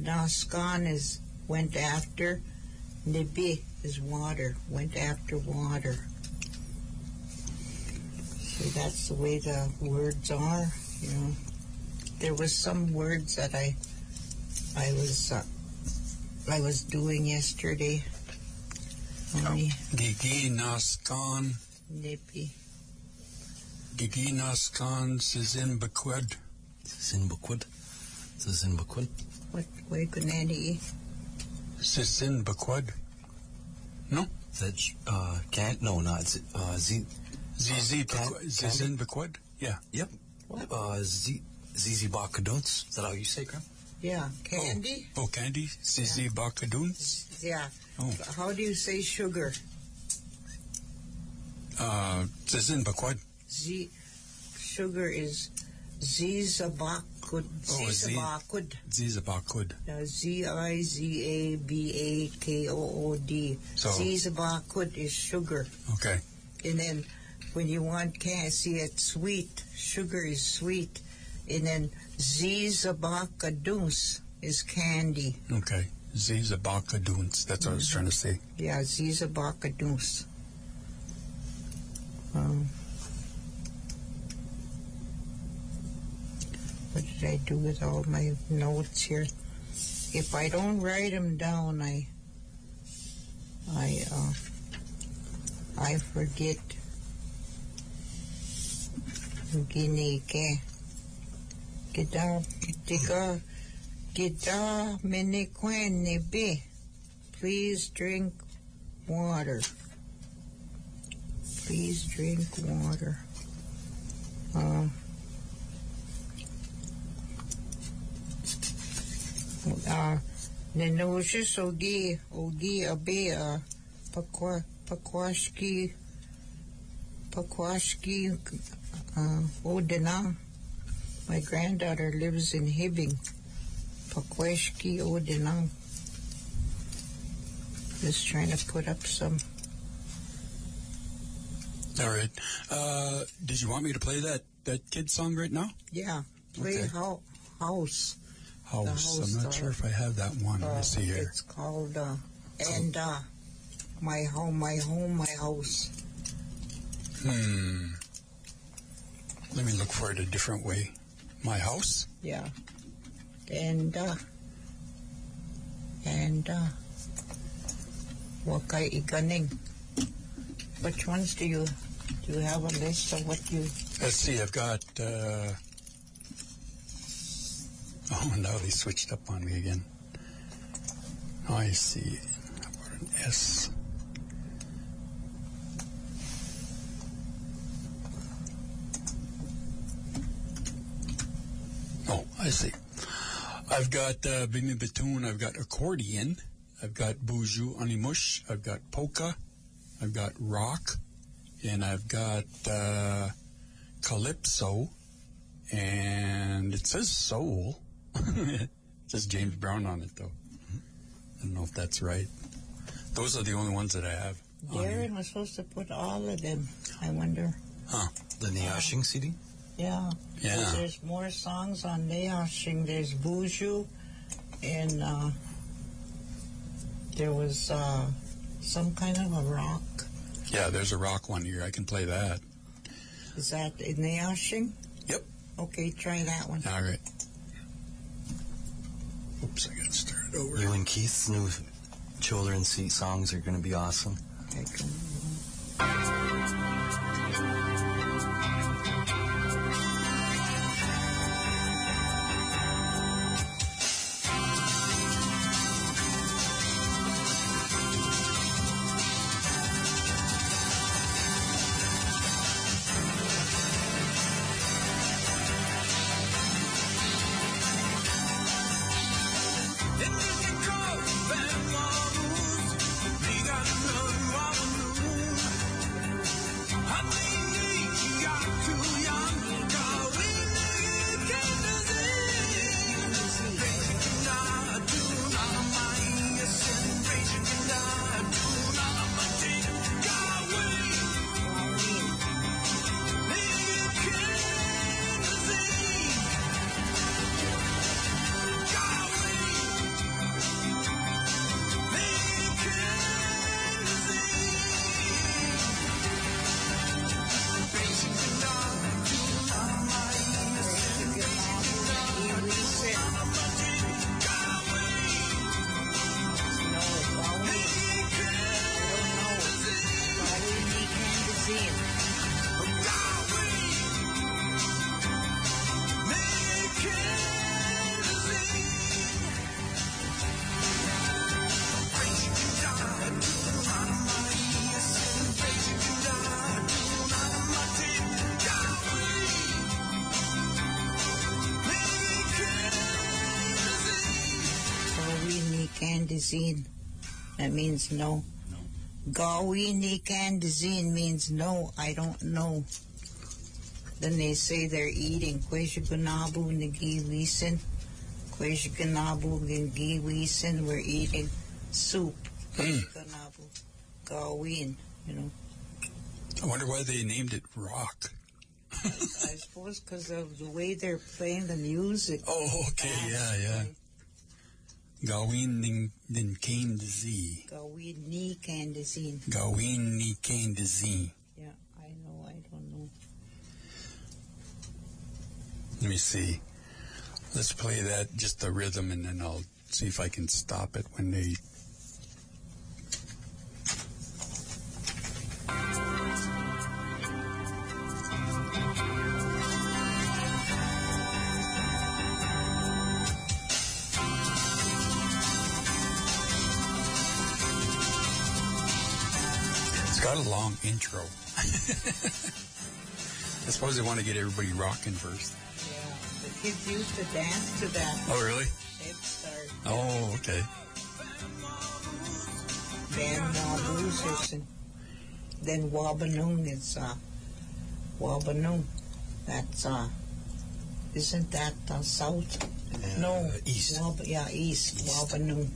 Naskan is went after. Nibi is water, went after water. So that's the way the words are, you know. There was some words that I I was uh, I was doing yesterday. Only Gigi Naskan, nippy. Gigi Naskan Sizin Bequed. Zinbakwid. The Zinbakwid. What way Gunani? Sizin Bequed. That uh can't no not Z uh Z ZZ Can- Bequed. Zizin Bequed? Yeah. What? uh Z ZZ Bakaduns. Is that how you say, Graham? Yeah, candy. Oh, candy? ZZ Bakadun? Yeah. Oh. How do you say sugar? Uh, Zizin Bequed. Z. Sugar is Zizabakud. Oh. Zizabakud. Zizabakud. Z I Z A B A K O O D. So- Zizabakud is sugar. Okay. And then when you want can't see it sweet, sugar is sweet. And then Zizabakadus is candy. Okay. Zizabakaduns. That's what I was trying to say. Yeah, Zizabakadus. Um, what did I do with all my notes here? If I don't write them down, I, I, uh, I forget. Ginike. Be. Please drink water. Please drink water. Um, uh, Nenoshes Ogi, Ogi uh, Pakwa, Pakwashki, Pakwashki, uh, Odena. My granddaughter lives in Hibbing. Pakwashki Odena. Just trying to put up some All right. Uh, did you want me to play that, that kid song right now? Yeah, play Okay. ho- house. House. house, I'm not uh, sure if I have that one. Let Uh, me see here. It's called uh, and uh, my home, my home, my house. Hmm. Let me look for it a different way. My house? Yeah, and uh, and uh, wakay iganing. Which ones do you do? You have a list of what you? Let's see. I've got. Uh... Oh, [laughs] now they switched up on me again. I see. How about an S? Oh, I see. I've got uh, Bimi Batoon. I've got accordion. I've got Boujou Animush. I've got polka. I've got rock. and I've got uh, Calypso, and it says Soul. [laughs] it says James Brown on it, though. I don't know if that's right. Those are the only ones that I have. on here. Darren was supposed to put all of them. I wonder. Huh. The Neashing CD? Yeah. Yeah. 'Cause There's more songs on Neashing. There's Buju, and uh, there was uh, some kind of a rock. Yeah, there's a rock one here. I can play that. Is that in Neashing? Yep. Okay, try that one. All right. Oops, I got to start it over. You and Keith's new children's seat songs are going to be awesome. I can- Candizine. That means no. Gawini Candizine means no, I don't know. Then they say they're eating Kwejiganabu Nagiwisin. Kwejiganabu Nagiwisin. We're eating soup. Kwejiganabu. Gawin, you know. I wonder why they named it rock. I suppose because of the way they're playing the music. [laughs] Oh, okay, yeah, yeah. Gawin din, din came to Z. Gawini Candizine. Gawin ni to Yeah, I know, I don't know. Let me see. Let's play that, just the rhythm, and then I'll see if I can stop it when they. It's a long intro. [laughs] I suppose they want to get everybody rocking first. Yeah, the kids used to dance to that. Oh, really? Head Start. Oh, okay. Then Waboos and then Wabanoon is uh Wabanoon. That's uh isn't that uh, south? no. Uh, east. Wab- yeah, east, East. Wabanoon.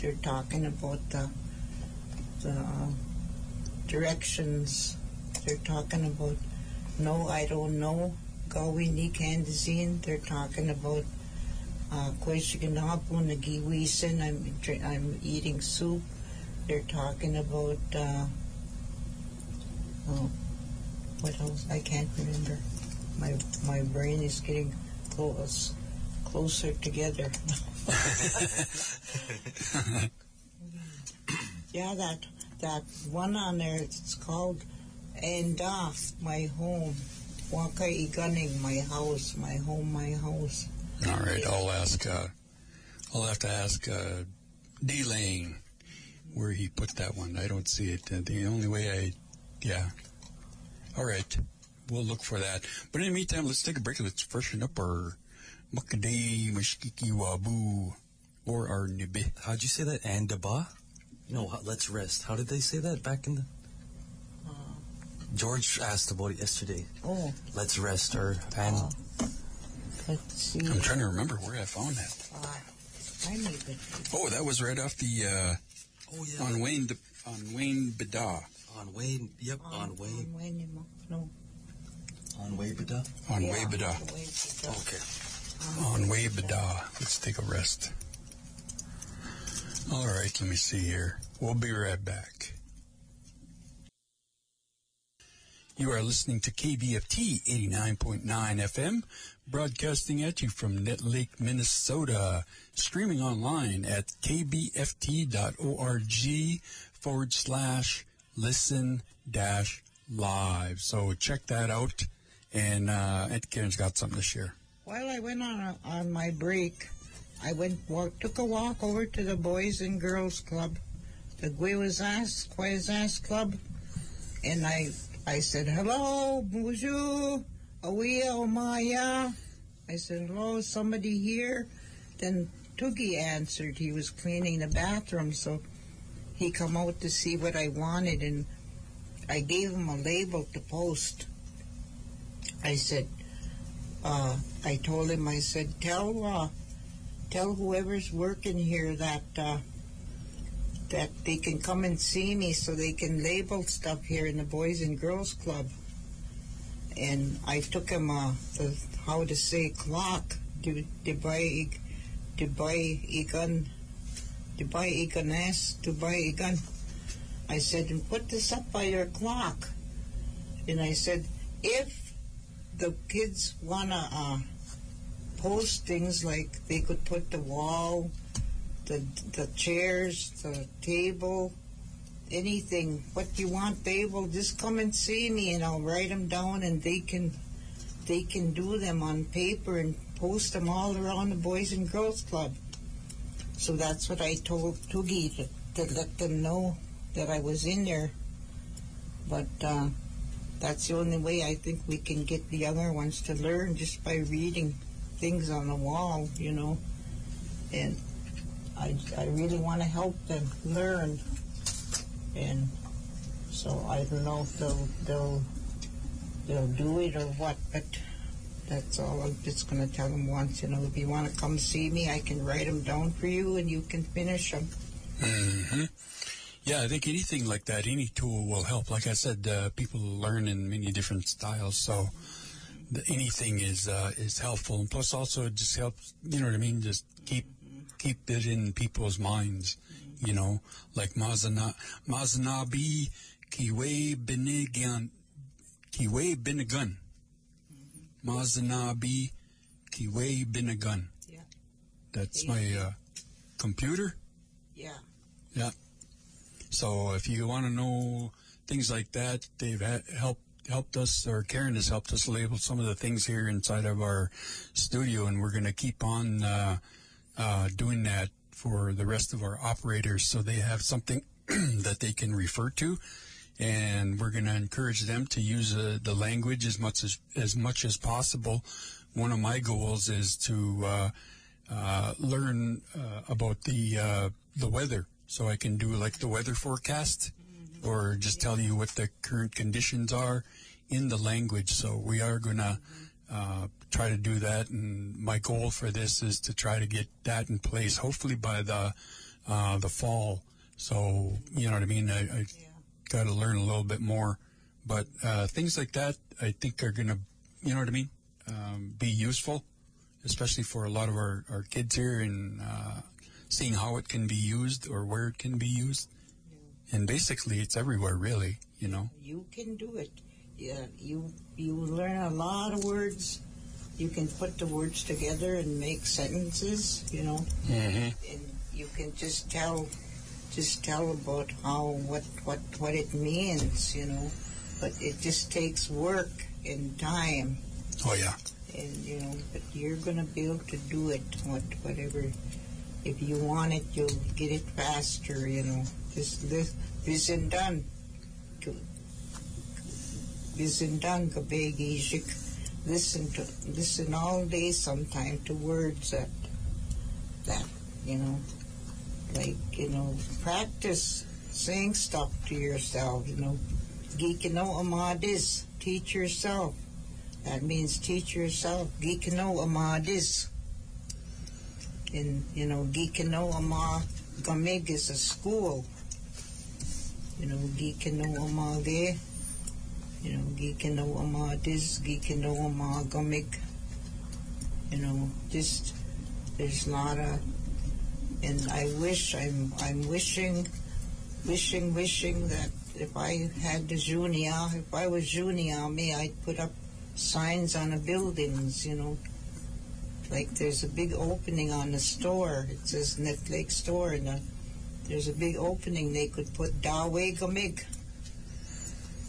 They're talking about the the uh, directions. They're talking about no, I don't know. Gawi ni Kandazine. They're talking about uh, Kweshiganapu Nagiwisin. I'm I'm eating soup. They're talking about uh, oh, what else? I can't remember. My my brain is getting close closer together. [laughs] yeah, that that one on there. It's called "End Off My Home." Waka Gunning, my house, my home, my house. All right, I'll ask. Uh, I'll have to ask uh, D Lane where he put that one. I don't see it. The only way I, yeah. All right, we'll look for that. But in the meantime, let's take a break. And let's freshen up our Makadei Mashkiki Wabu or our Nibi. How'd you say that? Andaba? No, h- let's rest. How did they say that back in the? George asked about it yesterday. Oh, Let's rest or and Oh. let's see. I'm trying to remember where I found that. Uh, I need it. Oh, that was right off the uh, oh yeah on Wayne on Wayne Bida on Wayne. Yep, on Wayne. On Wayne, you know. No. On Wayne, Bida. on Yeah, Way Bida on Wayne Bida. Okay. on Way Bida. Let's take a rest. All right, let me see here. We'll be right back. You are listening to KBFT 89.9 FM, broadcasting at you from Nett Lake, Minnesota, streaming online at kbft.org forward slash listen dash live. So check that out. And uh, Karen's got something to share. While I went on a, on my break, I went walk, took a walk over to the Boys and Girls Club, the Guevazas Club, and I I said hello, bonjour, awia Maya. I said hello, somebody here. Then Toogie answered. He was cleaning the bathroom, so he come out to see what I wanted, and I gave him a label to post. I said, uh, I told him, I said, tell, uh, tell whoever's working here that, uh, that they can come and see me so they can label stuff here in the Boys and Girls Club. And I took him, uh, the, how to say clock, buy a gun, to buy a gun. I said, put this up by your clock. And I said, if the kids wanna uh, post things like they could put the wall, the the chairs, the table, anything. What you want, they will just come and see me, and I'll write them down, and they can they can do them on paper and post them all around the Boys and Girls Club. So that's what I told Toogie to, to let them know that I was in there. But uh, that's the only way I think we can get the younger ones to learn just by reading things on the wall, you know. And I, I really want to help them learn. And so I don't know if they'll they'll they'll do it or what, but that's all I'm just going to tell them once. You know, if you want to come see me, I can write them down for you, and you can finish them. Mm-hmm. Yeah, I think anything like that, any tool will help. Like I said, uh, people learn in many different styles, so anything is uh, is helpful. And plus, also it just helps. You know what I mean? Just keep keep it in people's minds. You know, like Mazana Mazanabi Kiwe Benigan Kiwe Benigun. Mazanabi Kiwe Benigun. Yeah. That's my uh, computer. Yeah. Yeah. So if you want to know things like that, they've ha- helped helped us, or Karen has helped us label some of the things here inside of our studio, and we're going to keep on uh, uh, doing that for the rest of our operators, so they have something [clears throat] that they can refer to, and we're going to encourage them to use uh, the language as much as as much as possible. One of my goals is to uh, uh, learn uh, about the uh, the weather, so I can do like the weather forecast, or just tell you what the current conditions are in the language. So we are gonna uh, try to do that, and my goal for this is to try to get that in place, hopefully by the uh, the fall. So you know what I mean. I, I got to learn a little bit more, but uh, things like that I think are gonna, you know what I mean, um, be useful especially for a lot of our, our kids here and uh, seeing how it can be used or where it can be used. And basically, it's everywhere, really, you know. You can do it. Yeah, you you learn a lot of words. You can put the words together and make sentences. You know, Mm-hmm. and you can just tell, just tell about how what what what it means. You know, but it just takes work and time, Oh, yeah. and you know. But you're gonna be able to do it. What whatever. If you want it, you'll get it faster. You know, just this this and done. Listen to listen all day sometime to words that that you know like you know practice saying stuff to yourself you know Gikino amadis, teach yourself. That means teach yourself. Gikino amadis. And, you know, Gikino ama gamig is a school. You know, Gikino amage. You know, Gikino amadis, Gikino ama gamig. You know, just, there's a and I wish, I'm, I'm wishing, wishing, wishing that if I had the junior, if I was junior, me, I'd put up signs on the buildings, you know. Like there's a big opening on the store. It says Nett Lake Store, and uh there's a big opening. They could put Dawe Gamig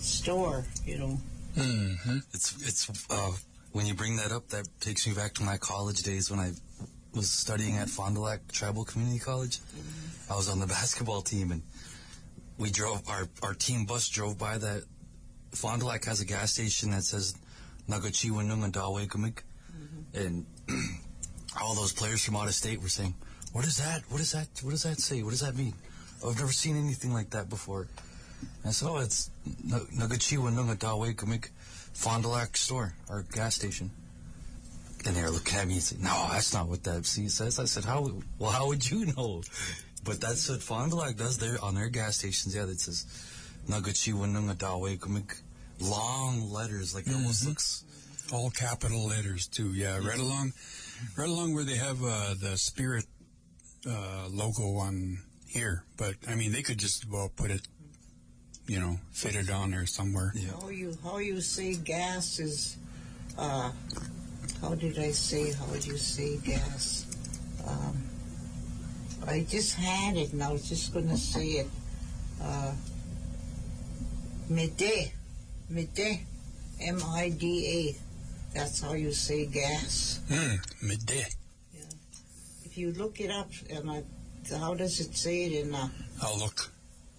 store, you know. Mm-hmm. It's it's uh, when you bring that up, that takes me back to my college days when I was studying at Fond du Lac Tribal Community College. I was on the basketball team, and we drove our our team bus drove by that. Fond du Lac has a gas station that says Nagachi Winung Dawe Gamig, and [clears throat] all those players from out of state were saying, "What is that? What is that? What does that say? What does that mean? I've never seen anything like that before." And I said, "Oh, it's Nagachiwa Nunga Dawe Kamik Fond du Lac store or gas station." And they were looking at me and said, "No, that's not what that C says." I said, "How? Well, how would you know?" But that's what Fond du Lac does there on their gas stations. Yeah, that says Nagachiwa Nunga Dawe Kamik. Long letters, like it almost Mhm. looks. All capital letters too. Yeah, right along, right along where they have uh, the spirit uh, logo on here. But I mean, they could just well put it, you know, fit it on there somewhere. Yeah. How you how you say gas is uh how did I say how would you say gas? Um I just had it and I was just gonna say it. Uh midday. Midday. M I D A. That's how you say gas. Mm, midday. If you look it up and I, how does it say it in uh I'll look.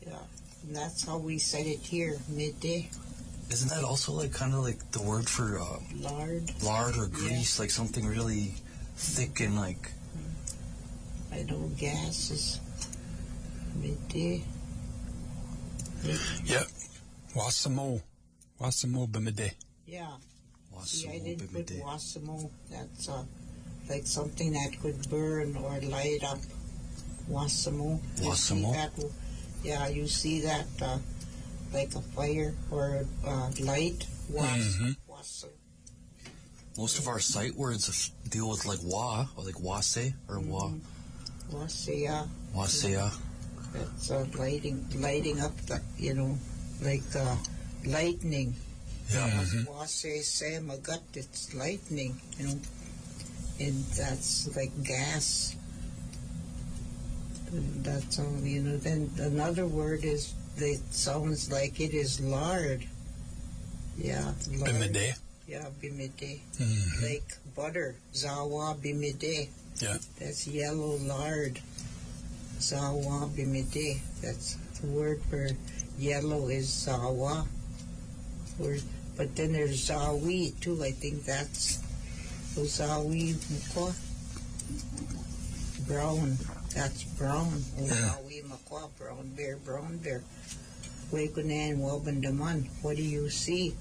yeah. And that's how we said it here, midday. Isn't that also like kind of like the word for uh, Lard. lard or grease, like something really thick and like I know gas is midday. Yep. Wasamo. Wasamo b'midday. Yeah. See, I Wasamo didn't put wasamo. That's uh, like something that could burn or light up. Wasamo. You see Wasamo? that? Yeah, you see that uh, like a fire or uh, light. Was. Mhm. Wasam. Most of our sight words deal with like wa or like wase or wa Mm-hmm. Wasaya. wasea. That's uh, lighting, lighting up the, you know, like uh, lightning. Yeah. Mhm. Wase magat, it's lightning, you know, and that's like gas. That's all, you know. Then another word is that sounds like it is lard. Yeah, lard. B'midday. Yeah, bimide. Mhm. Like butter, zawa bimide. Yeah. That's yellow lard. Zawa bimide. That's the word for yellow is zawa. Or, but then there's zawi too. I think that's zawi. Brown. That's brown. Yeah. zawi makwa. Brown bear. Brown bear. Wekunan wabandaman. What do you see?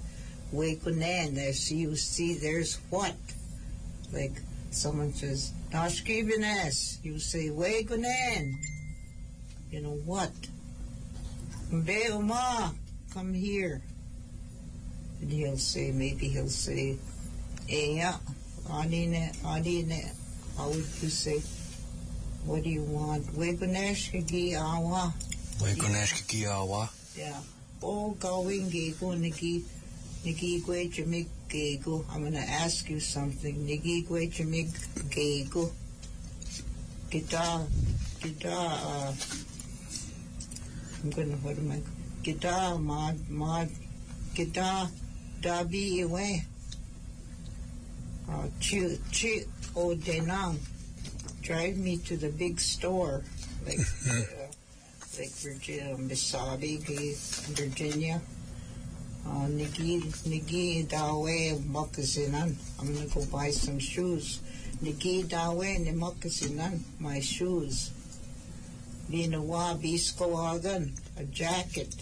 Wekunan. There's you see. There's what? Like someone says, Nashkibinas. You say, Wekunan. You know what? Mbe uma, come here. And he'll say, maybe he'll say, Eya, Adine, Adine. How would you say, what do you want? Wegunashkagi awa. Wekonesh kikiawa. Yeah. Oh, going gigo, nigi, nigi gwe jamig gigo. I'm going to ask you something. Nigi gwe jamig gigo. Gita, gita, uh, I'm going to, what am I, gita, mod, mod, gita, dabi iwe. Uh, chi, chi, o denang. Drive me to the big store. Like, [laughs] uh, like Virginia, Misabi, Virginia. Uh, Nigi, Nigi Dawe Moccasinan. I'm gonna go buy some shoes. Nigi Dawe ni Moccasinan, my shoes. Binawa Bisko Agan, a jacket.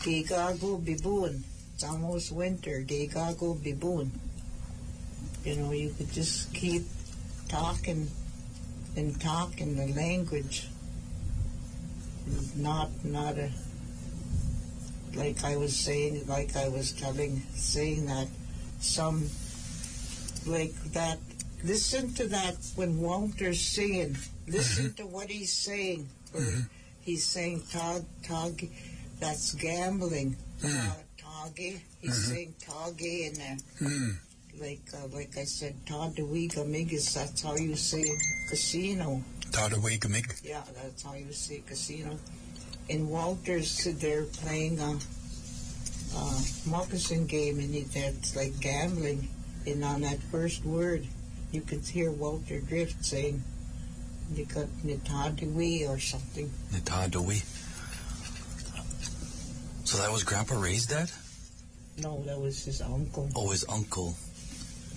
Gigago Biboon. It's almost winter. Gigago Biboon. You know, you could just keep talking and talking the language. is Not, not a, like I was saying, like I was telling, saying that some, like that, listen to that when Walter's singing. Listen mm-hmm. to what he's saying. Or mm-hmm. He's saying tog, tog, that's gambling. Mm. Uh, Toggy. He's mm-hmm. saying toggy in there uh, Mm. Like uh, like I said, Todd DeWiga Migas, that's how you say casino. Todd Tadawigamig. Yeah, that's how you say casino. In Walters, they're playing a, a moccasin game, and it, that's like gambling. And on that first word, you could hear Walter Drift saying, "You got Nitadiwi" or something. Nitadawi. So that was Grandpa Ray's dad? No, that was his uncle, Oh, his uncle.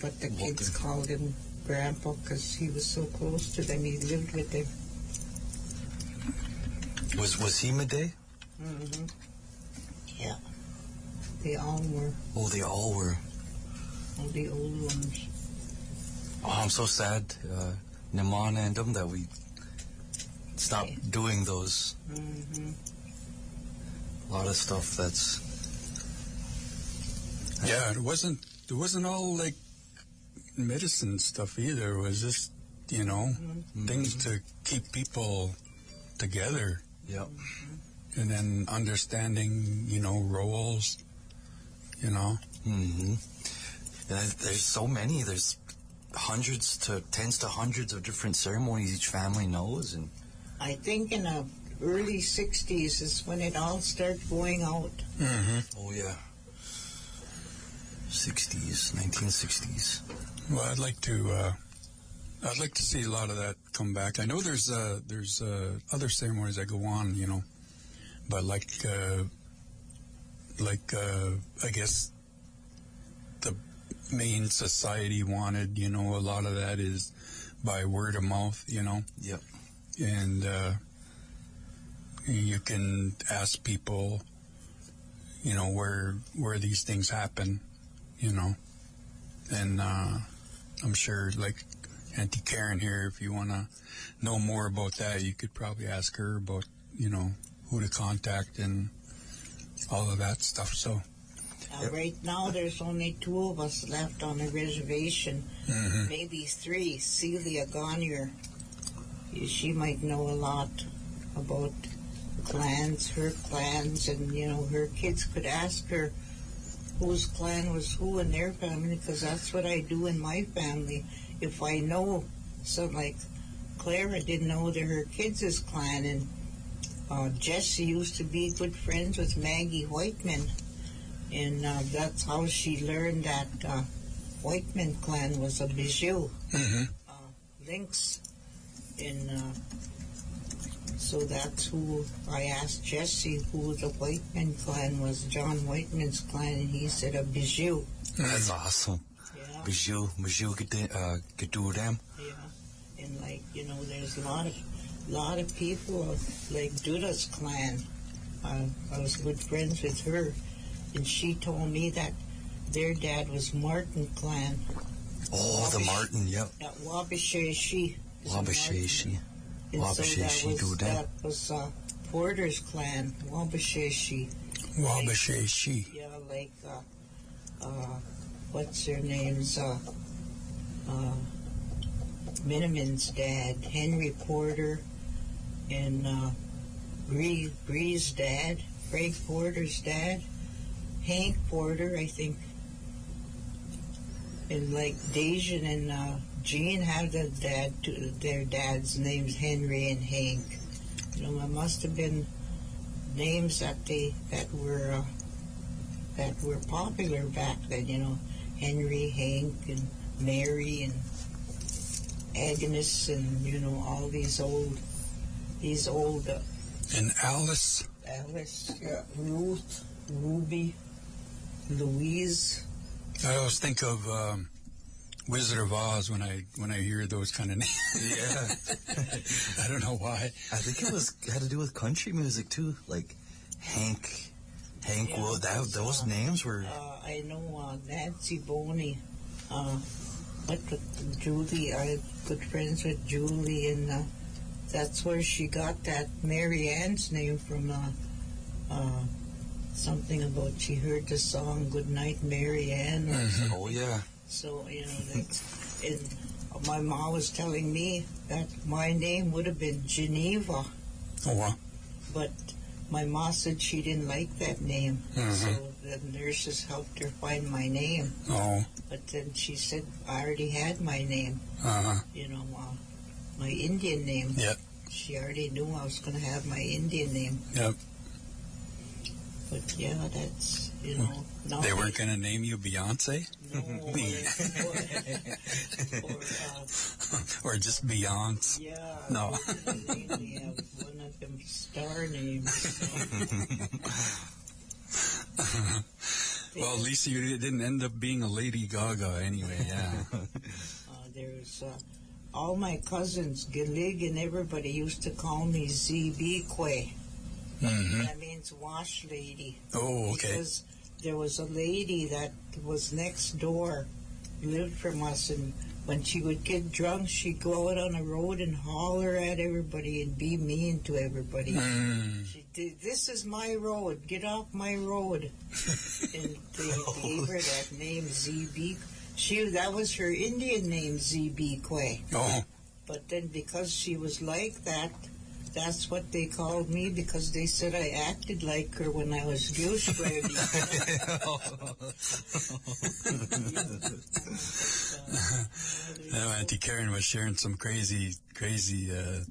But the Walter. kids called him Grandpa because he was so close to them. He lived with them. Was was he Mide? hmm Yeah. They all were, Oh, they all were. all the old ones. Oh, I'm so sad, uh, Naman and them, that we stopped doing those. Mm-hmm. A lot of stuff that's. Yeah, it wasn't. It wasn't all like medicine stuff either. It was just you know things to keep people together, Yep. and then understanding you know roles. You know. Mm-hmm. And there's- there's so many. There's hundreds to tens to hundreds of different ceremonies each family knows, and I think in the early 60s is when it all started going out. Mm-hmm. oh yeah, 60s, 1960s. Well, I'd like to. Uh, I'd like to see a lot of that come back. I know there's uh, there's uh, other ceremonies that go on, you know, but like uh, like uh, I guess the main society wanted, you know, a lot of that is by word of mouth, you know. Yep. And uh, you can ask people, you know, where where these things happen, you know, and uh, I'm sure like Auntie Karen here, if you want to know more about that, you could probably ask her about, you know, who to contact and all of that stuff. So, Uh, Right now, there's only two of us left on the reservation. mhm. Maybe three. Celia Gonnier. She might know a lot about clans, her clans, and, you know, her kids could ask her whose clan was who in their family, because that's what I do in my family. If I know, so like Clara didn't know that her kids' clan, and uh, Jessie used to be good friends with Maggie Whiteman and uh, that's how she learned that uh, Whiteman clan was a bijou, Mhm. uh, and uh, so that's who I asked Jesse who the Whiteman clan was. John Whiteman's clan, and he said a bijou. That's awesome. Yeah, Bijou, bijou, get uh, them. yeah, and like you know, there's a lot of lot of people of like Duda's clan. Uh, I was good friends with her, and she told me that their dad was Martin clan. Oh, the Martin, yep. That Wabashashi. is a Wabashashi. Martin. And so that was, Duda. that was uh, Porter's clan, Wabashashi. Wabashashi. Yeah, like, uh, uh, what's their names? Uh, uh, Miniman's dad, Henry Porter, and uh, dad, Frank Porter's dad, Hank Porter, I think. And like Dejan and uh, Jean had the dad, their dad's names Henry and Hank. You know, it must have been names that they that were uh, that were popular back then. You know, Henry, Hank, and Mary, and Agnes, and you know all these old these old uh, And Alice. Alice, yeah, Ruth, Ruby, Louise. I always think of um, Wizard of Oz when I when I hear those kind of names. Yeah. [laughs] I don't know why. I think it was had to do with country music too, like Hank, Hank Yeah, Will. That those, those uh, names were. Uh, I know uh, Nancy Boney. Uh, what the, Julie? I'm good friends with Julie, and uh, that's where she got that Mary Ann's name from. Uh, uh, something about she heard the song "Good Night, Mary Ann." or Oh yeah. So you know that's and my mom was telling me that my name would have been Geneva, Oh, wow. but my mom said she didn't like that name. Mhm. So the nurses helped her find my name. Oh, But then she said I already had my name, uh-huh. you know, uh, my Indian name. Yep. She already knew I was going to have my Indian name. Yep. But yeah, that's, you know. Now They weren't going to name you Beyonce? No, [laughs] or, or, uh, [laughs] or just Beyonce? Yeah. No. They have one of them star names. [laughs] Well, at least you didn't end up being a Lady Gaga anyway, yeah. Uh, there's uh, all my cousins, Gilig and everybody used to call me ZB Kwe. hmm That means wash lady. Oh, okay. Because there was a lady that was next door, lived from us, and when she would get drunk, she'd go out on the road and holler at everybody and be mean to everybody. Mm. She did, this is my road. Get off my road. [laughs] and they gave her that name, ZB. She that was her Indian name, ZB Kwe. Oh, But then because she was like that, that's what they called me because they said I acted like her when I was goose ready. no, Auntie Karen was sharing some crazy, crazy uh,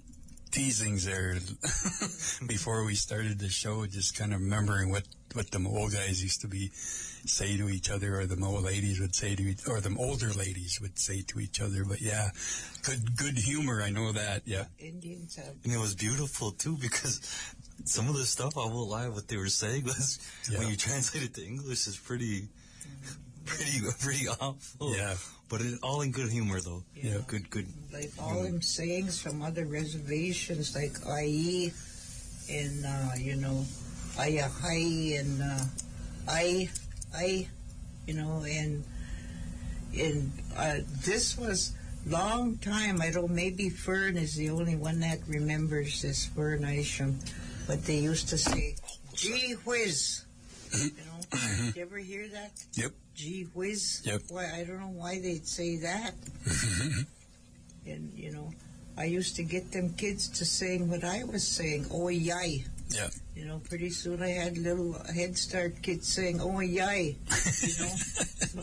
teasings there [laughs] before we started the show. Just kind of remembering what what the old guys used to be say to each other, or the old ladies would say to, each, or the older ladies would say to each other. But yeah, good good humor. I know that. Yeah. Indians have And it was beautiful too because some of the stuff I won't lie, what they were saying was Yeah. when you translate it to English is pretty, pretty, [laughs] pretty awful. Yeah. But it, all in good humor though. Yeah. Good, good. like all them sayings from other reservations like IE and uh, you know Ayahai and uh, I I you know and and uh, this was long time I don't maybe Fern is the only one that remembers this Fern Isham but they used to say gee whiz [clears throat] you know did you ever hear that Yep. Gee whiz Yep. why I don't know why they'd say that [laughs] and you know i used to get them kids to sing what i was saying oh yay Yeah. you know pretty soon i had little head start kids saying oh yay you know [laughs]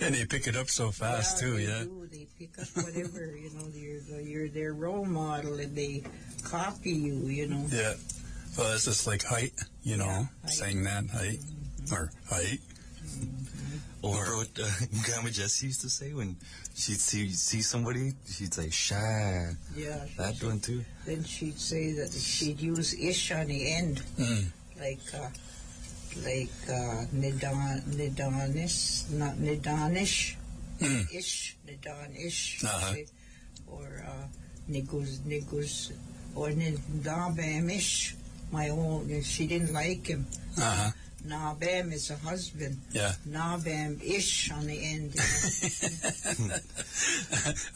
and they pick it up so fast too. they Yeah. do. they pick up whatever [laughs] you know you're you're their role model and they copy you you know Yeah. Well, it's just like height, you know, Yeah, height. saying that height mm-hmm. or height. Or what uh, [laughs] Grandma Jessie used to say when she'd see see somebody, she'd say "shy." yeah That one too. then she'd say that she'd use ish on the end Mm. like uh, like uh, nidan nidanish not nidanish Mm. ish nidanish Uh-huh. say, or uh, nigus nigus or nidabamish my own she didn't like him Uh huh. Nabam is a husband Yeah. nabam ish on the end [laughs] [laughs]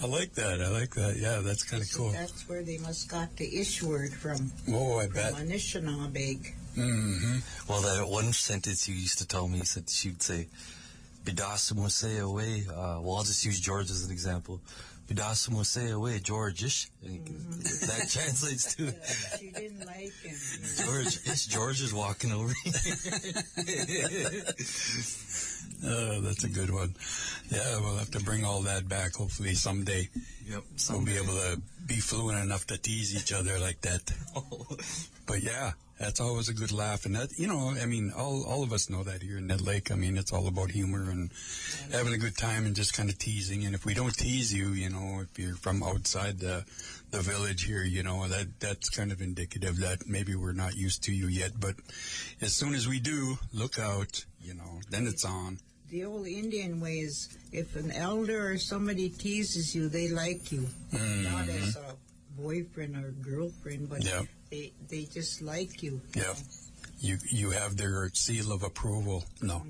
I like that. I like that. Yeah, that's kind of cool. that's where they must got the ish word from Oh, I from bet. Anishinaabe hmm Well, that one sentence you used to tell me said she'd say, "Bidasimo say away." Uh, well, I'll just use George as an example. Bidasimo say away, George-ish. [laughs] That translates to she didn't like him. George. Yes, George is walking over here. [laughs] Oh, that's a good one. Yeah, we'll have to bring all that back hopefully someday. yep. We'll be able to be fluent enough to tease each other like that. [laughs] But yeah, that's always a good laugh. And that, you know, I mean, all, all of us know that here in Nett Lake. I mean, it's all about humor and having a good time and just kind of teasing. And if we don't tease you, you know, if you're from outside the, the village here, you know, that, that's kind of indicative that maybe we're not used to you yet. But as soon as we do, look out, you know, then it's on. The old Indian way is if an elder or somebody teases you, they like you. Not mm-hmm. as a boyfriend or girlfriend, but Yeah. They they just like you. Yeah. you you have their seal of approval. No, [laughs]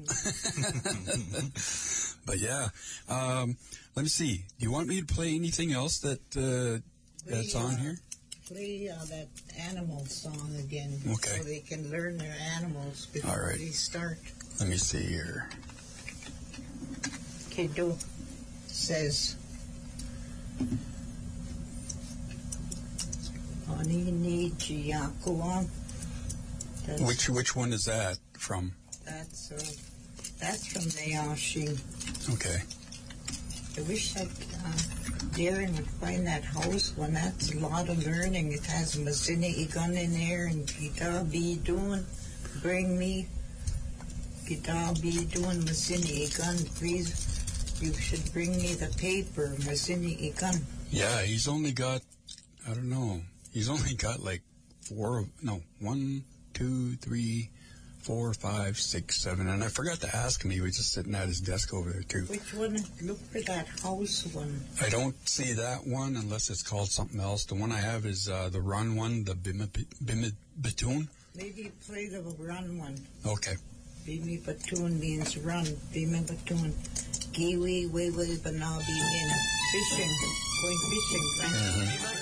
but yeah. Um, let me see. Do you want me to play anything else that uh, that's on here? Play uh, that animal song again Okay. so they can learn their animals before All right. they start. Let me see here. Kiddo says, Ani ni chiyakuan. That's, Which which one is that from? that's, uh, that's from Nayashing. Okay. I wish that uh, Darren would find that house one. That's a lot of learning. It has Mazini Igun in there and Gita be doing. Bring me Gita be doing Mazini Igun. Please, you should bring me the paper, Mazini Igun. Yeah, he's only got, I don't know, he's only got like four, of- no, one, two, three, four, five, six, seven. And I forgot to ask him. He was just sitting at his desk over there too. Which one? Look for that house one. I don't see that one unless it's called something else. The one I have is uh, the run one, the Bimid Bimid Batoon. Maybe play the run one. Okay. Bimi Batoon means run. Bimi Batoon. Giwi, Wewe, Banabi, in fishing. Going fishing. Right?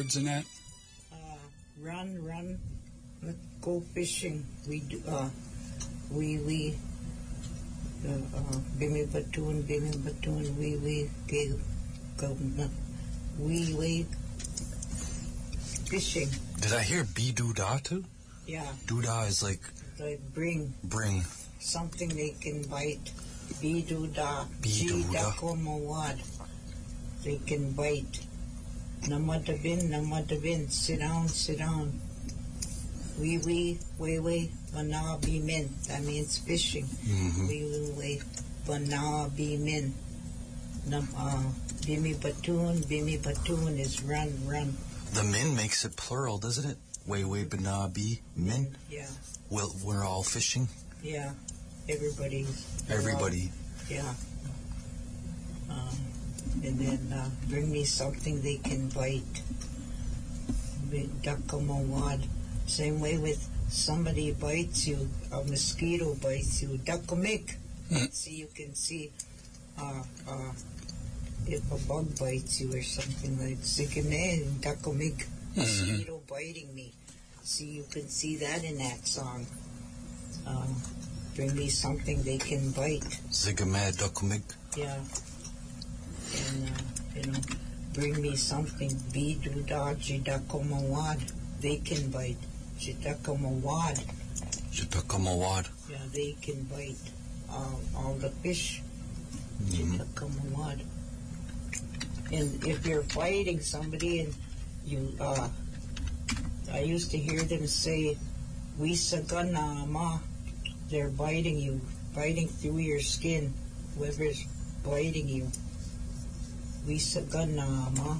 words in that? uh, run, run, let's go fishing. We do, uh, we, we, uh, uh, bimi batoon, bimi batoon, we, we, go, go, we, we, fishing. Did I hear biduda too? Yeah, Duda is like like bring bring. something they can bite. Biduda, Biduda. mawad. They can bite. Namadabin, namadabin. Sit down, sit down. Wee wee, way way, bana min. That means fishing. hmm Wee wee way, bana min. Nam, uh, bimi batoon, bimi batoon is run, run. The min makes it plural, doesn't it? Way way banabi min. Yeah, Well, we're all fishing. yeah. Everybody. Everybody. Yeah. Um, and then uh, bring me something they can bite. Duckamawad. Same way with somebody bites you, a mosquito bites you. Duckamik. Mm. See, you can see uh, uh, if a bug bites you or something like Sikane and Duckamik. Mosquito biting me. See, you can see that in that song. Um, bring me something they can bite. Zigamad dokumig. Yeah. And, uh, you know, bring me something. Biduda jidakomawad. They can bite. Jidakomawad. Jitakamawad. Yeah, they can bite. All, all the fish. Mhm. Jidakomawad. And if you're fighting somebody and you, uh, I used to hear them say, Wisaganama. They're biting you, biting through your skin, whoever's biting you. Wisaganama.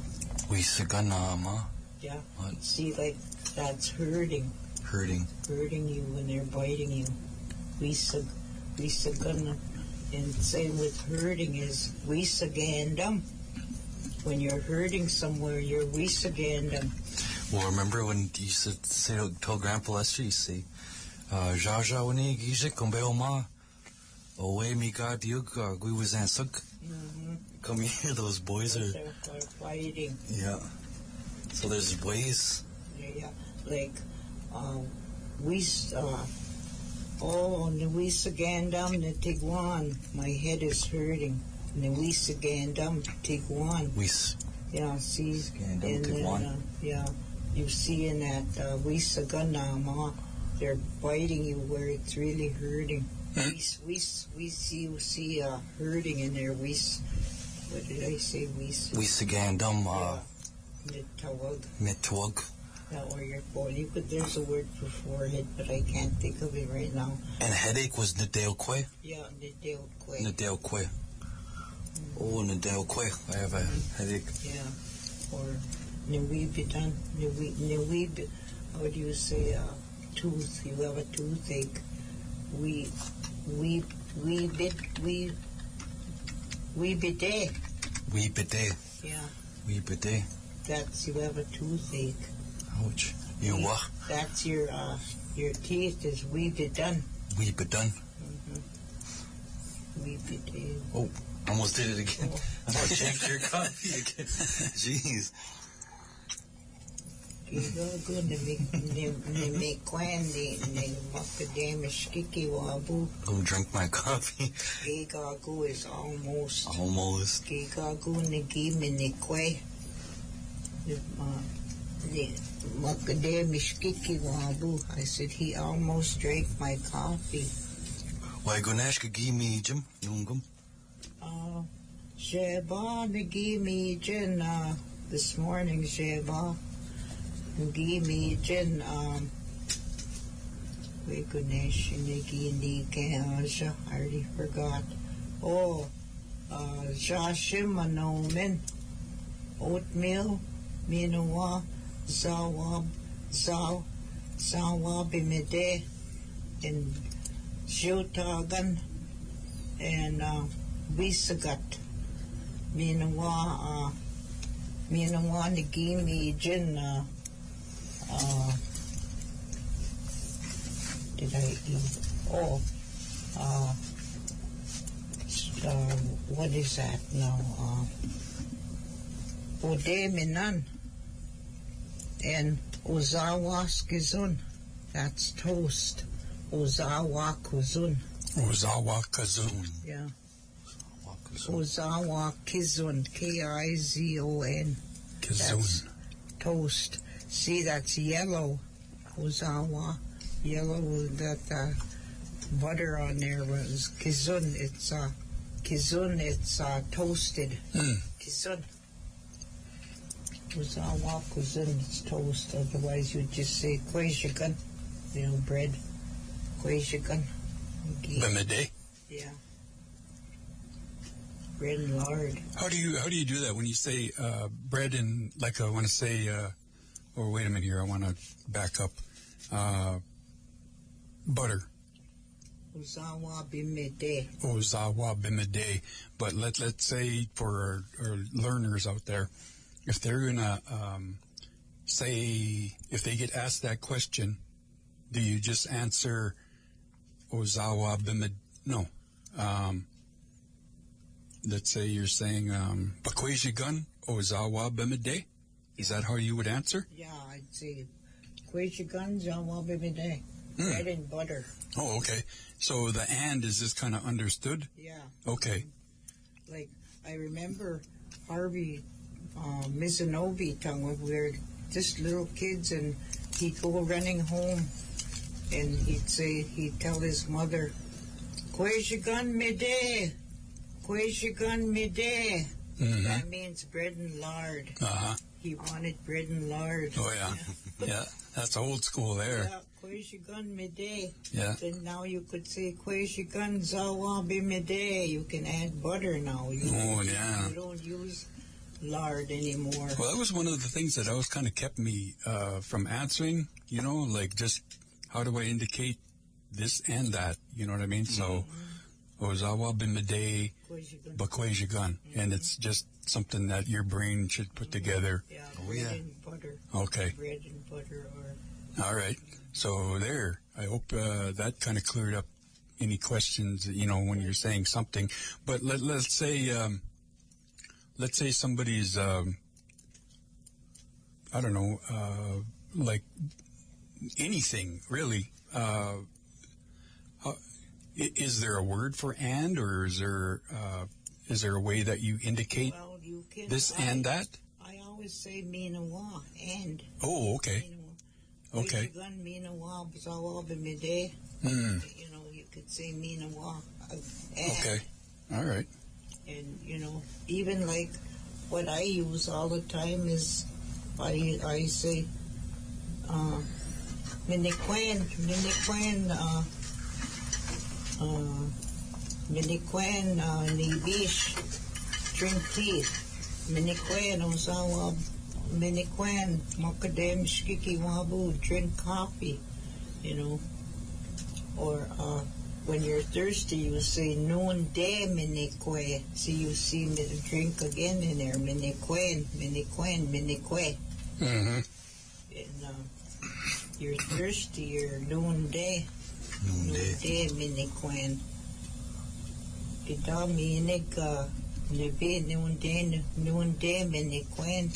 Wisaganama. Yeah. What? See, like, that's hurting, Hurting. hurting you when they're biting you. Wisag, Wisagana. And same with hurting is Wisagandam. When you're hurting somewhere, you're Wisagandam. Well, remember when you said, to say, tell Grandpa Lester, you say, uh, Jaja wani gije kumbe oma. Owe mi ga diug gui wazan suk. Mm-hmm. Come here, [laughs] those boys are. They're, they're fighting. Yeah. So there's ways. Yeah, yeah. like uh, we uh, oh, Nawisagandam na Tiguan. My head is hurting. Nawisagandam Tiguan. We Yeah, see, and then, uh, yeah, you see in that uh, Wisaganama, they're biting you where it's really hurting. Hmm. We, we, we see you see uh, hurting in there. We, what did I say? We, s- we sagandum uh, yeah, Nitawag. mitwag. Yeah, or your could, there's a word for forehead, but I can't think of it right now. And headache was nadale kwe. Yeah, Quay. Nadale kwe. Oh, nadale kwe. I have a headache. Yeah, or Nawibitan, Nawi, Nawib, how do you say, uh, tooth, you have a toothache. We, we, we bit, we, we bidet. We bidet. Yeah, We bidet. that's, you have a toothache. Ouch. You We- what? That's your, uh, your teeth is we bidun. We bedone. We bidet. Oh, almost did it again. [laughs] I thought shake your coffee again. [laughs] Jeez. Gigago na ni me kwan ni ni makadamish kiki wabu. Go drink my coffee. Gigago is almost. Almost. Gigago ni gimi ni kwe. Ni makadamish kiki wabu. I said he almost drank my coffee. Why give me Jim? Yungum. Uh, Sheba ni gimi jin this morning Sheba. Gimi jin um. Wait, Ganesh, Niki, Nika, I already forgot. Oh, uh, Jashimanomen, oatmeal, Minawa, Zawab, Zaw, Zawabimide, and Jotagan, and uh, Visagat, Minawa, uh, Minawa, Nagimi, Jin, uh, uh, did I eat? Oh, uh, uh, what is that now? Uh, Ode Minan and Ozawa Skizun. That's toast. Ozawa Kuzun. Ozawa Kazun. Yeah. Ozawa Kizun. K I Z O N. Kazun. Toast. See, that's yellow. Ozawa. Yellow with that uh, butter on there was kizun. It's uh, kizun. It's uh, toasted. Mm. Kizun. Ozawa kizun. It's toast. Otherwise, you'd just say kweshikan. You know, bread. Kweshikan. Bemede. Yeah. Bread and lard. How do you how do you do that when you say uh, bread and like I want to say uh, or wait a minute here. I want to back up. Uh, butter. Ozawa bimede. Ozawa Bimide but let let's say for our, our learners out there if they're gonna um, say if they get asked that question do you just answer Ozawa Bimide no. Um, let's say you're saying um, Bakwejigun Ozawa Bimide is that how you would answer Yeah, I'd say where's your kweshikan zawa bimede. Hmm. Bread and butter. Oh, okay. So the and is just kind of understood. Yeah. Okay. Like, I remember Harvey uh, Mizanobi tongue when we were just little kids and he'd go running home and he'd say, he'd tell his mother, Kweshikan mide, Kweshikan mide. hmm That means bread and lard. Uh huh. He wanted bread and lard. Oh yeah. [laughs] Yeah. That's old school there. Yeah, Kweshikan mide. Yeah. Then now you could say Kweshikan zawabi mide. You can add butter now. You, Oh yeah. you don't use lard anymore. Well, that was one of the things that always kind of kept me uh, from answering. You know, like just how do I indicate this and that? You know what I mean? So, Ozawa Bimide Kweshikan. Bakwejigun, and it's just something that your brain should put together. Yeah, Oh, bread yeah. and butter. Okay. Bread and butter or All right. So there, I hope uh, that kind of cleared up any questions, you know, when you're saying something. But let, let's say, um, let's say somebody's, um, I don't know, uh, like anything really. Uh, how, i- is there a word for and, or is there uh, is there a way that you indicate Well, you can. this I, and that? I always say Minawa and. Oh, okay, okay. Gun Minawa Bazawa Bimide. Hmm. You know, you could say Minawa. uh, and. Okay, all right. And, you know, even like what I use all the time is I, I say, uh, Minikwen, Minikwen, uh, uh, Minikwen, uh, Nibish, drink tea. Minikwen, Ozawa, Minikwen, Mokadem, Shkiki Wabu, drink coffee, you know. Or, uh, when you're thirsty, you say noon de minikwe. So you see me drink again in there. Minikwen, minikwen, minikwe. Mm-hmm. And uh, you're thirsty, you're noon de. Noon Noonday. de minikwen. Ita minig noon de, noon de minikwen.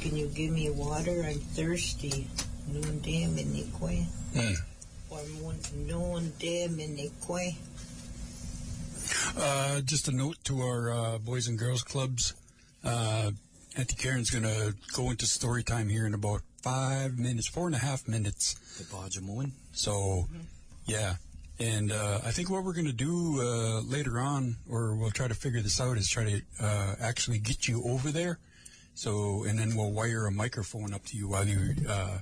Can you give me water? I'm thirsty. Noon de minikwen. Hmm. Or noon de minikwen. Uh, just a note to our uh, boys and girls clubs. Uh, Auntie Karen's going to go into story time here in about five minutes, four and a half minutes. The Bajamoan. So, yeah. And uh, I think what we're going to do uh, later on, or we'll try to figure this out, is try to uh, actually get you over there. So, and then we'll wire a microphone up to you while you uh,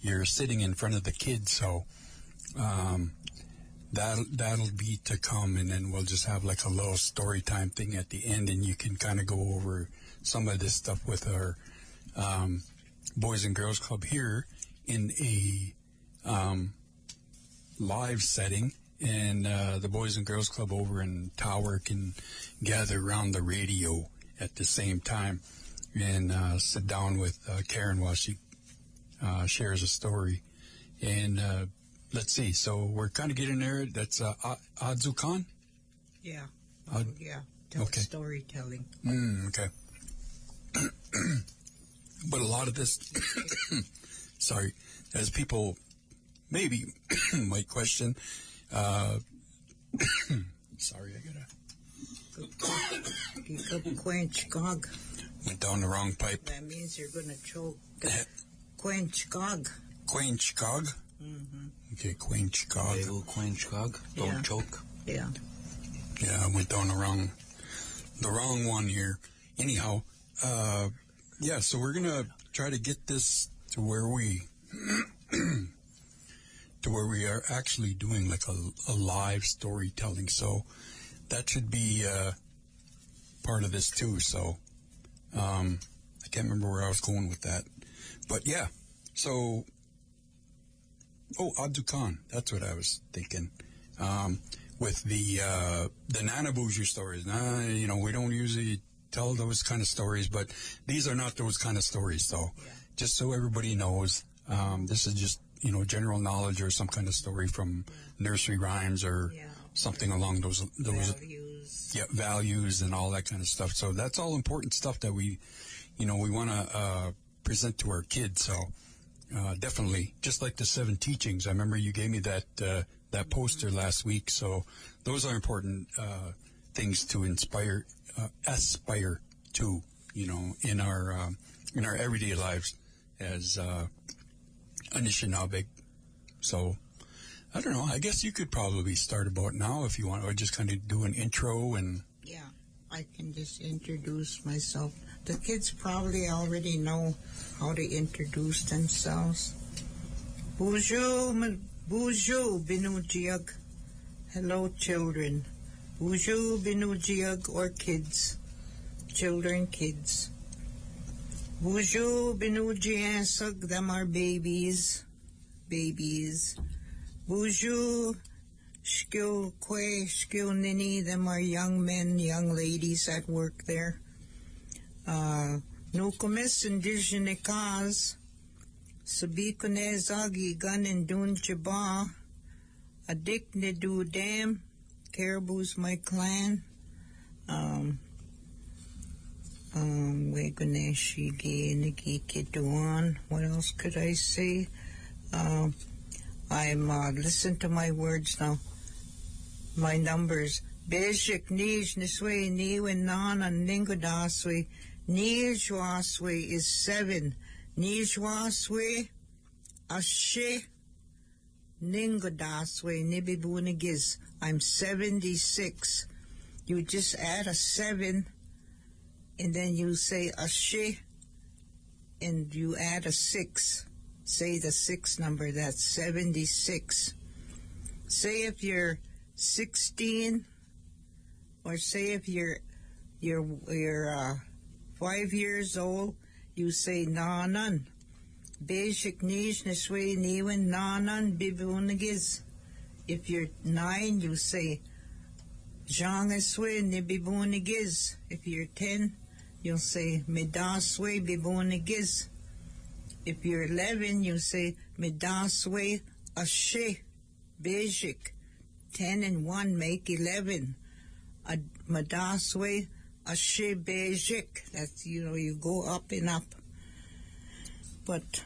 you're sitting in front of the kids. So, um, that that'll be to come, and then we'll just have like a little story time thing at the end, and you can kind of go over some of this stuff with our um, boys and girls club here in a um, live setting, and uh, the Boys and Girls Club over in Tower can gather around the radio at the same time and uh, sit down with uh, Karen while she uh, shares a story. And uh, let's see, so we're kind of getting there. That's uh, A- Adzukan. Yeah. Uh, yeah. Tell okay. storytelling. Mm, okay. [clears throat] but a lot of this, [coughs] sorry, as people maybe [coughs] might question, uh, [coughs] sorry, I gotta You could quench gog. went down the wrong pipe. That means you're gonna choke. quench gog. Quench cog. Mm-hmm. Okay, quench cog. Little quench cog. Don't Yeah. choke. Yeah. Yeah, I went down the wrong, the wrong one here. Anyhow, uh, yeah, so we're gonna try to get this to where we, [clears throat] to where we are actually doing like a, a live storytelling. So that should be uh, part of this too. So um, I can't remember where I was going with that, but yeah. So oh, Abdu Khan, that's what I was thinking. Um, with the uh, the Nana Bougie stories. Nah, you know, we don't usually tell those kind of stories, but these are not those kind of stories. So, Yeah. just so everybody knows, um, this is just you know general knowledge or some kind of story from nursery rhymes or Yeah. something along those those Values. yeah, values and all that kind of stuff. So that's all important stuff that we, you know, we want to uh, present to our kids. So uh, definitely, just like the seven teachings. I remember you gave me that uh, that poster last week. So those are important uh, things to inspire, uh, aspire to, you know, in our um, in our everyday lives as uh, Anishinaabe. So. I don't know. I guess you could probably start about now if you want, or just kind of do an intro and Yeah. I can just introduce myself. The kids probably already know how to introduce themselves. Bonjour, bonjour, binujiag. Hello, children. Bonjour, binujiag, or kids. Children, kids. Bonjour, binujiasag, them are babies. Babies. Bonjour, Skill Kwe, Skill Nini, them are young men, young ladies that work there. Uh, Nukumis Indigenikas, Sabikone Zagi Gun and Dun Adik Nidu Dam, Caribou's my clan. Um, Um. What else could I say? Um, I'm uh, listen to my words now. My numbers. Bejik Nij Niswe Niwen Nana Nijwaswe is seven. Nijwaswe Ashe Ningodaswe Nibibunigiz. I'm seventy six. You just add a seven and then you say a she and you add a six. Say the six number, that's 76. Say if you're 16 or say if you're you're you're uh, five years old, you say nish niswe niwen nanan bibunagis. If you're nine, you say jangaswe nibibunagis. If you're ten, you'll say medaswe bibunagis. If you're 11, you say medaswe ashe basic. 10 and 1 make 11. A madaswe ashe basic. That's, you know, you go up and up. But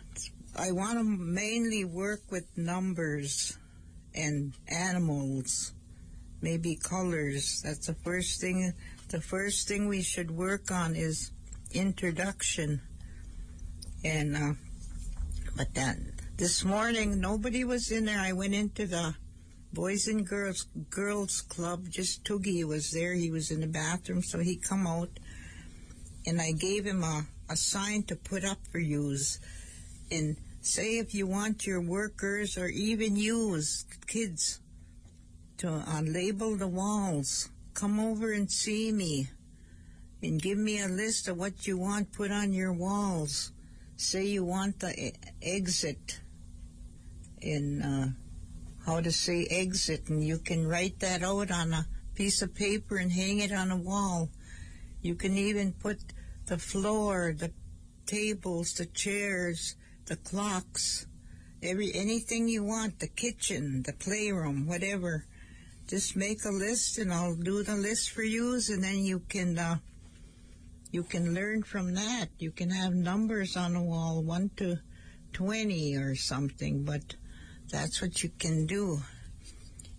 I want to mainly work with numbers and animals, maybe colors. That's the first thing. The first thing we should work on is introduction. And, uh, but that, this morning, nobody was in there. I went into the Boys and Girls Girls Club. Just Toogie was there. He was in the bathroom, so he come out, and I gave him a, a sign to put up for yous, and say if you want your workers or even you as kids to uh, label the walls. Come over and see me, and give me a list of what you want put on your walls. Say you want the exit in. Uh, how to say exit, and you can write that out on a piece of paper and hang it on a wall. You can even put the floor, the tables, the chairs, the clocks, every anything you want, the kitchen, the playroom, whatever. Just make a list, and I'll do the list for you, and then you can uh, you can learn from that. You can have numbers on the wall, one to twenty or something, but that's what you can do.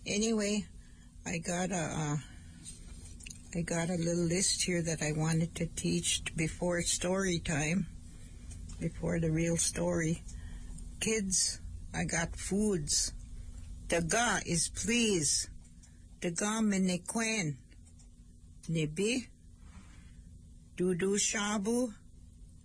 Anyway, I got a uh, I got a little list here that I wanted to teach before story time, before the real story. Kids, I got foods. The Daga is please. Daga minikwen. Nibi. Dudu shabu.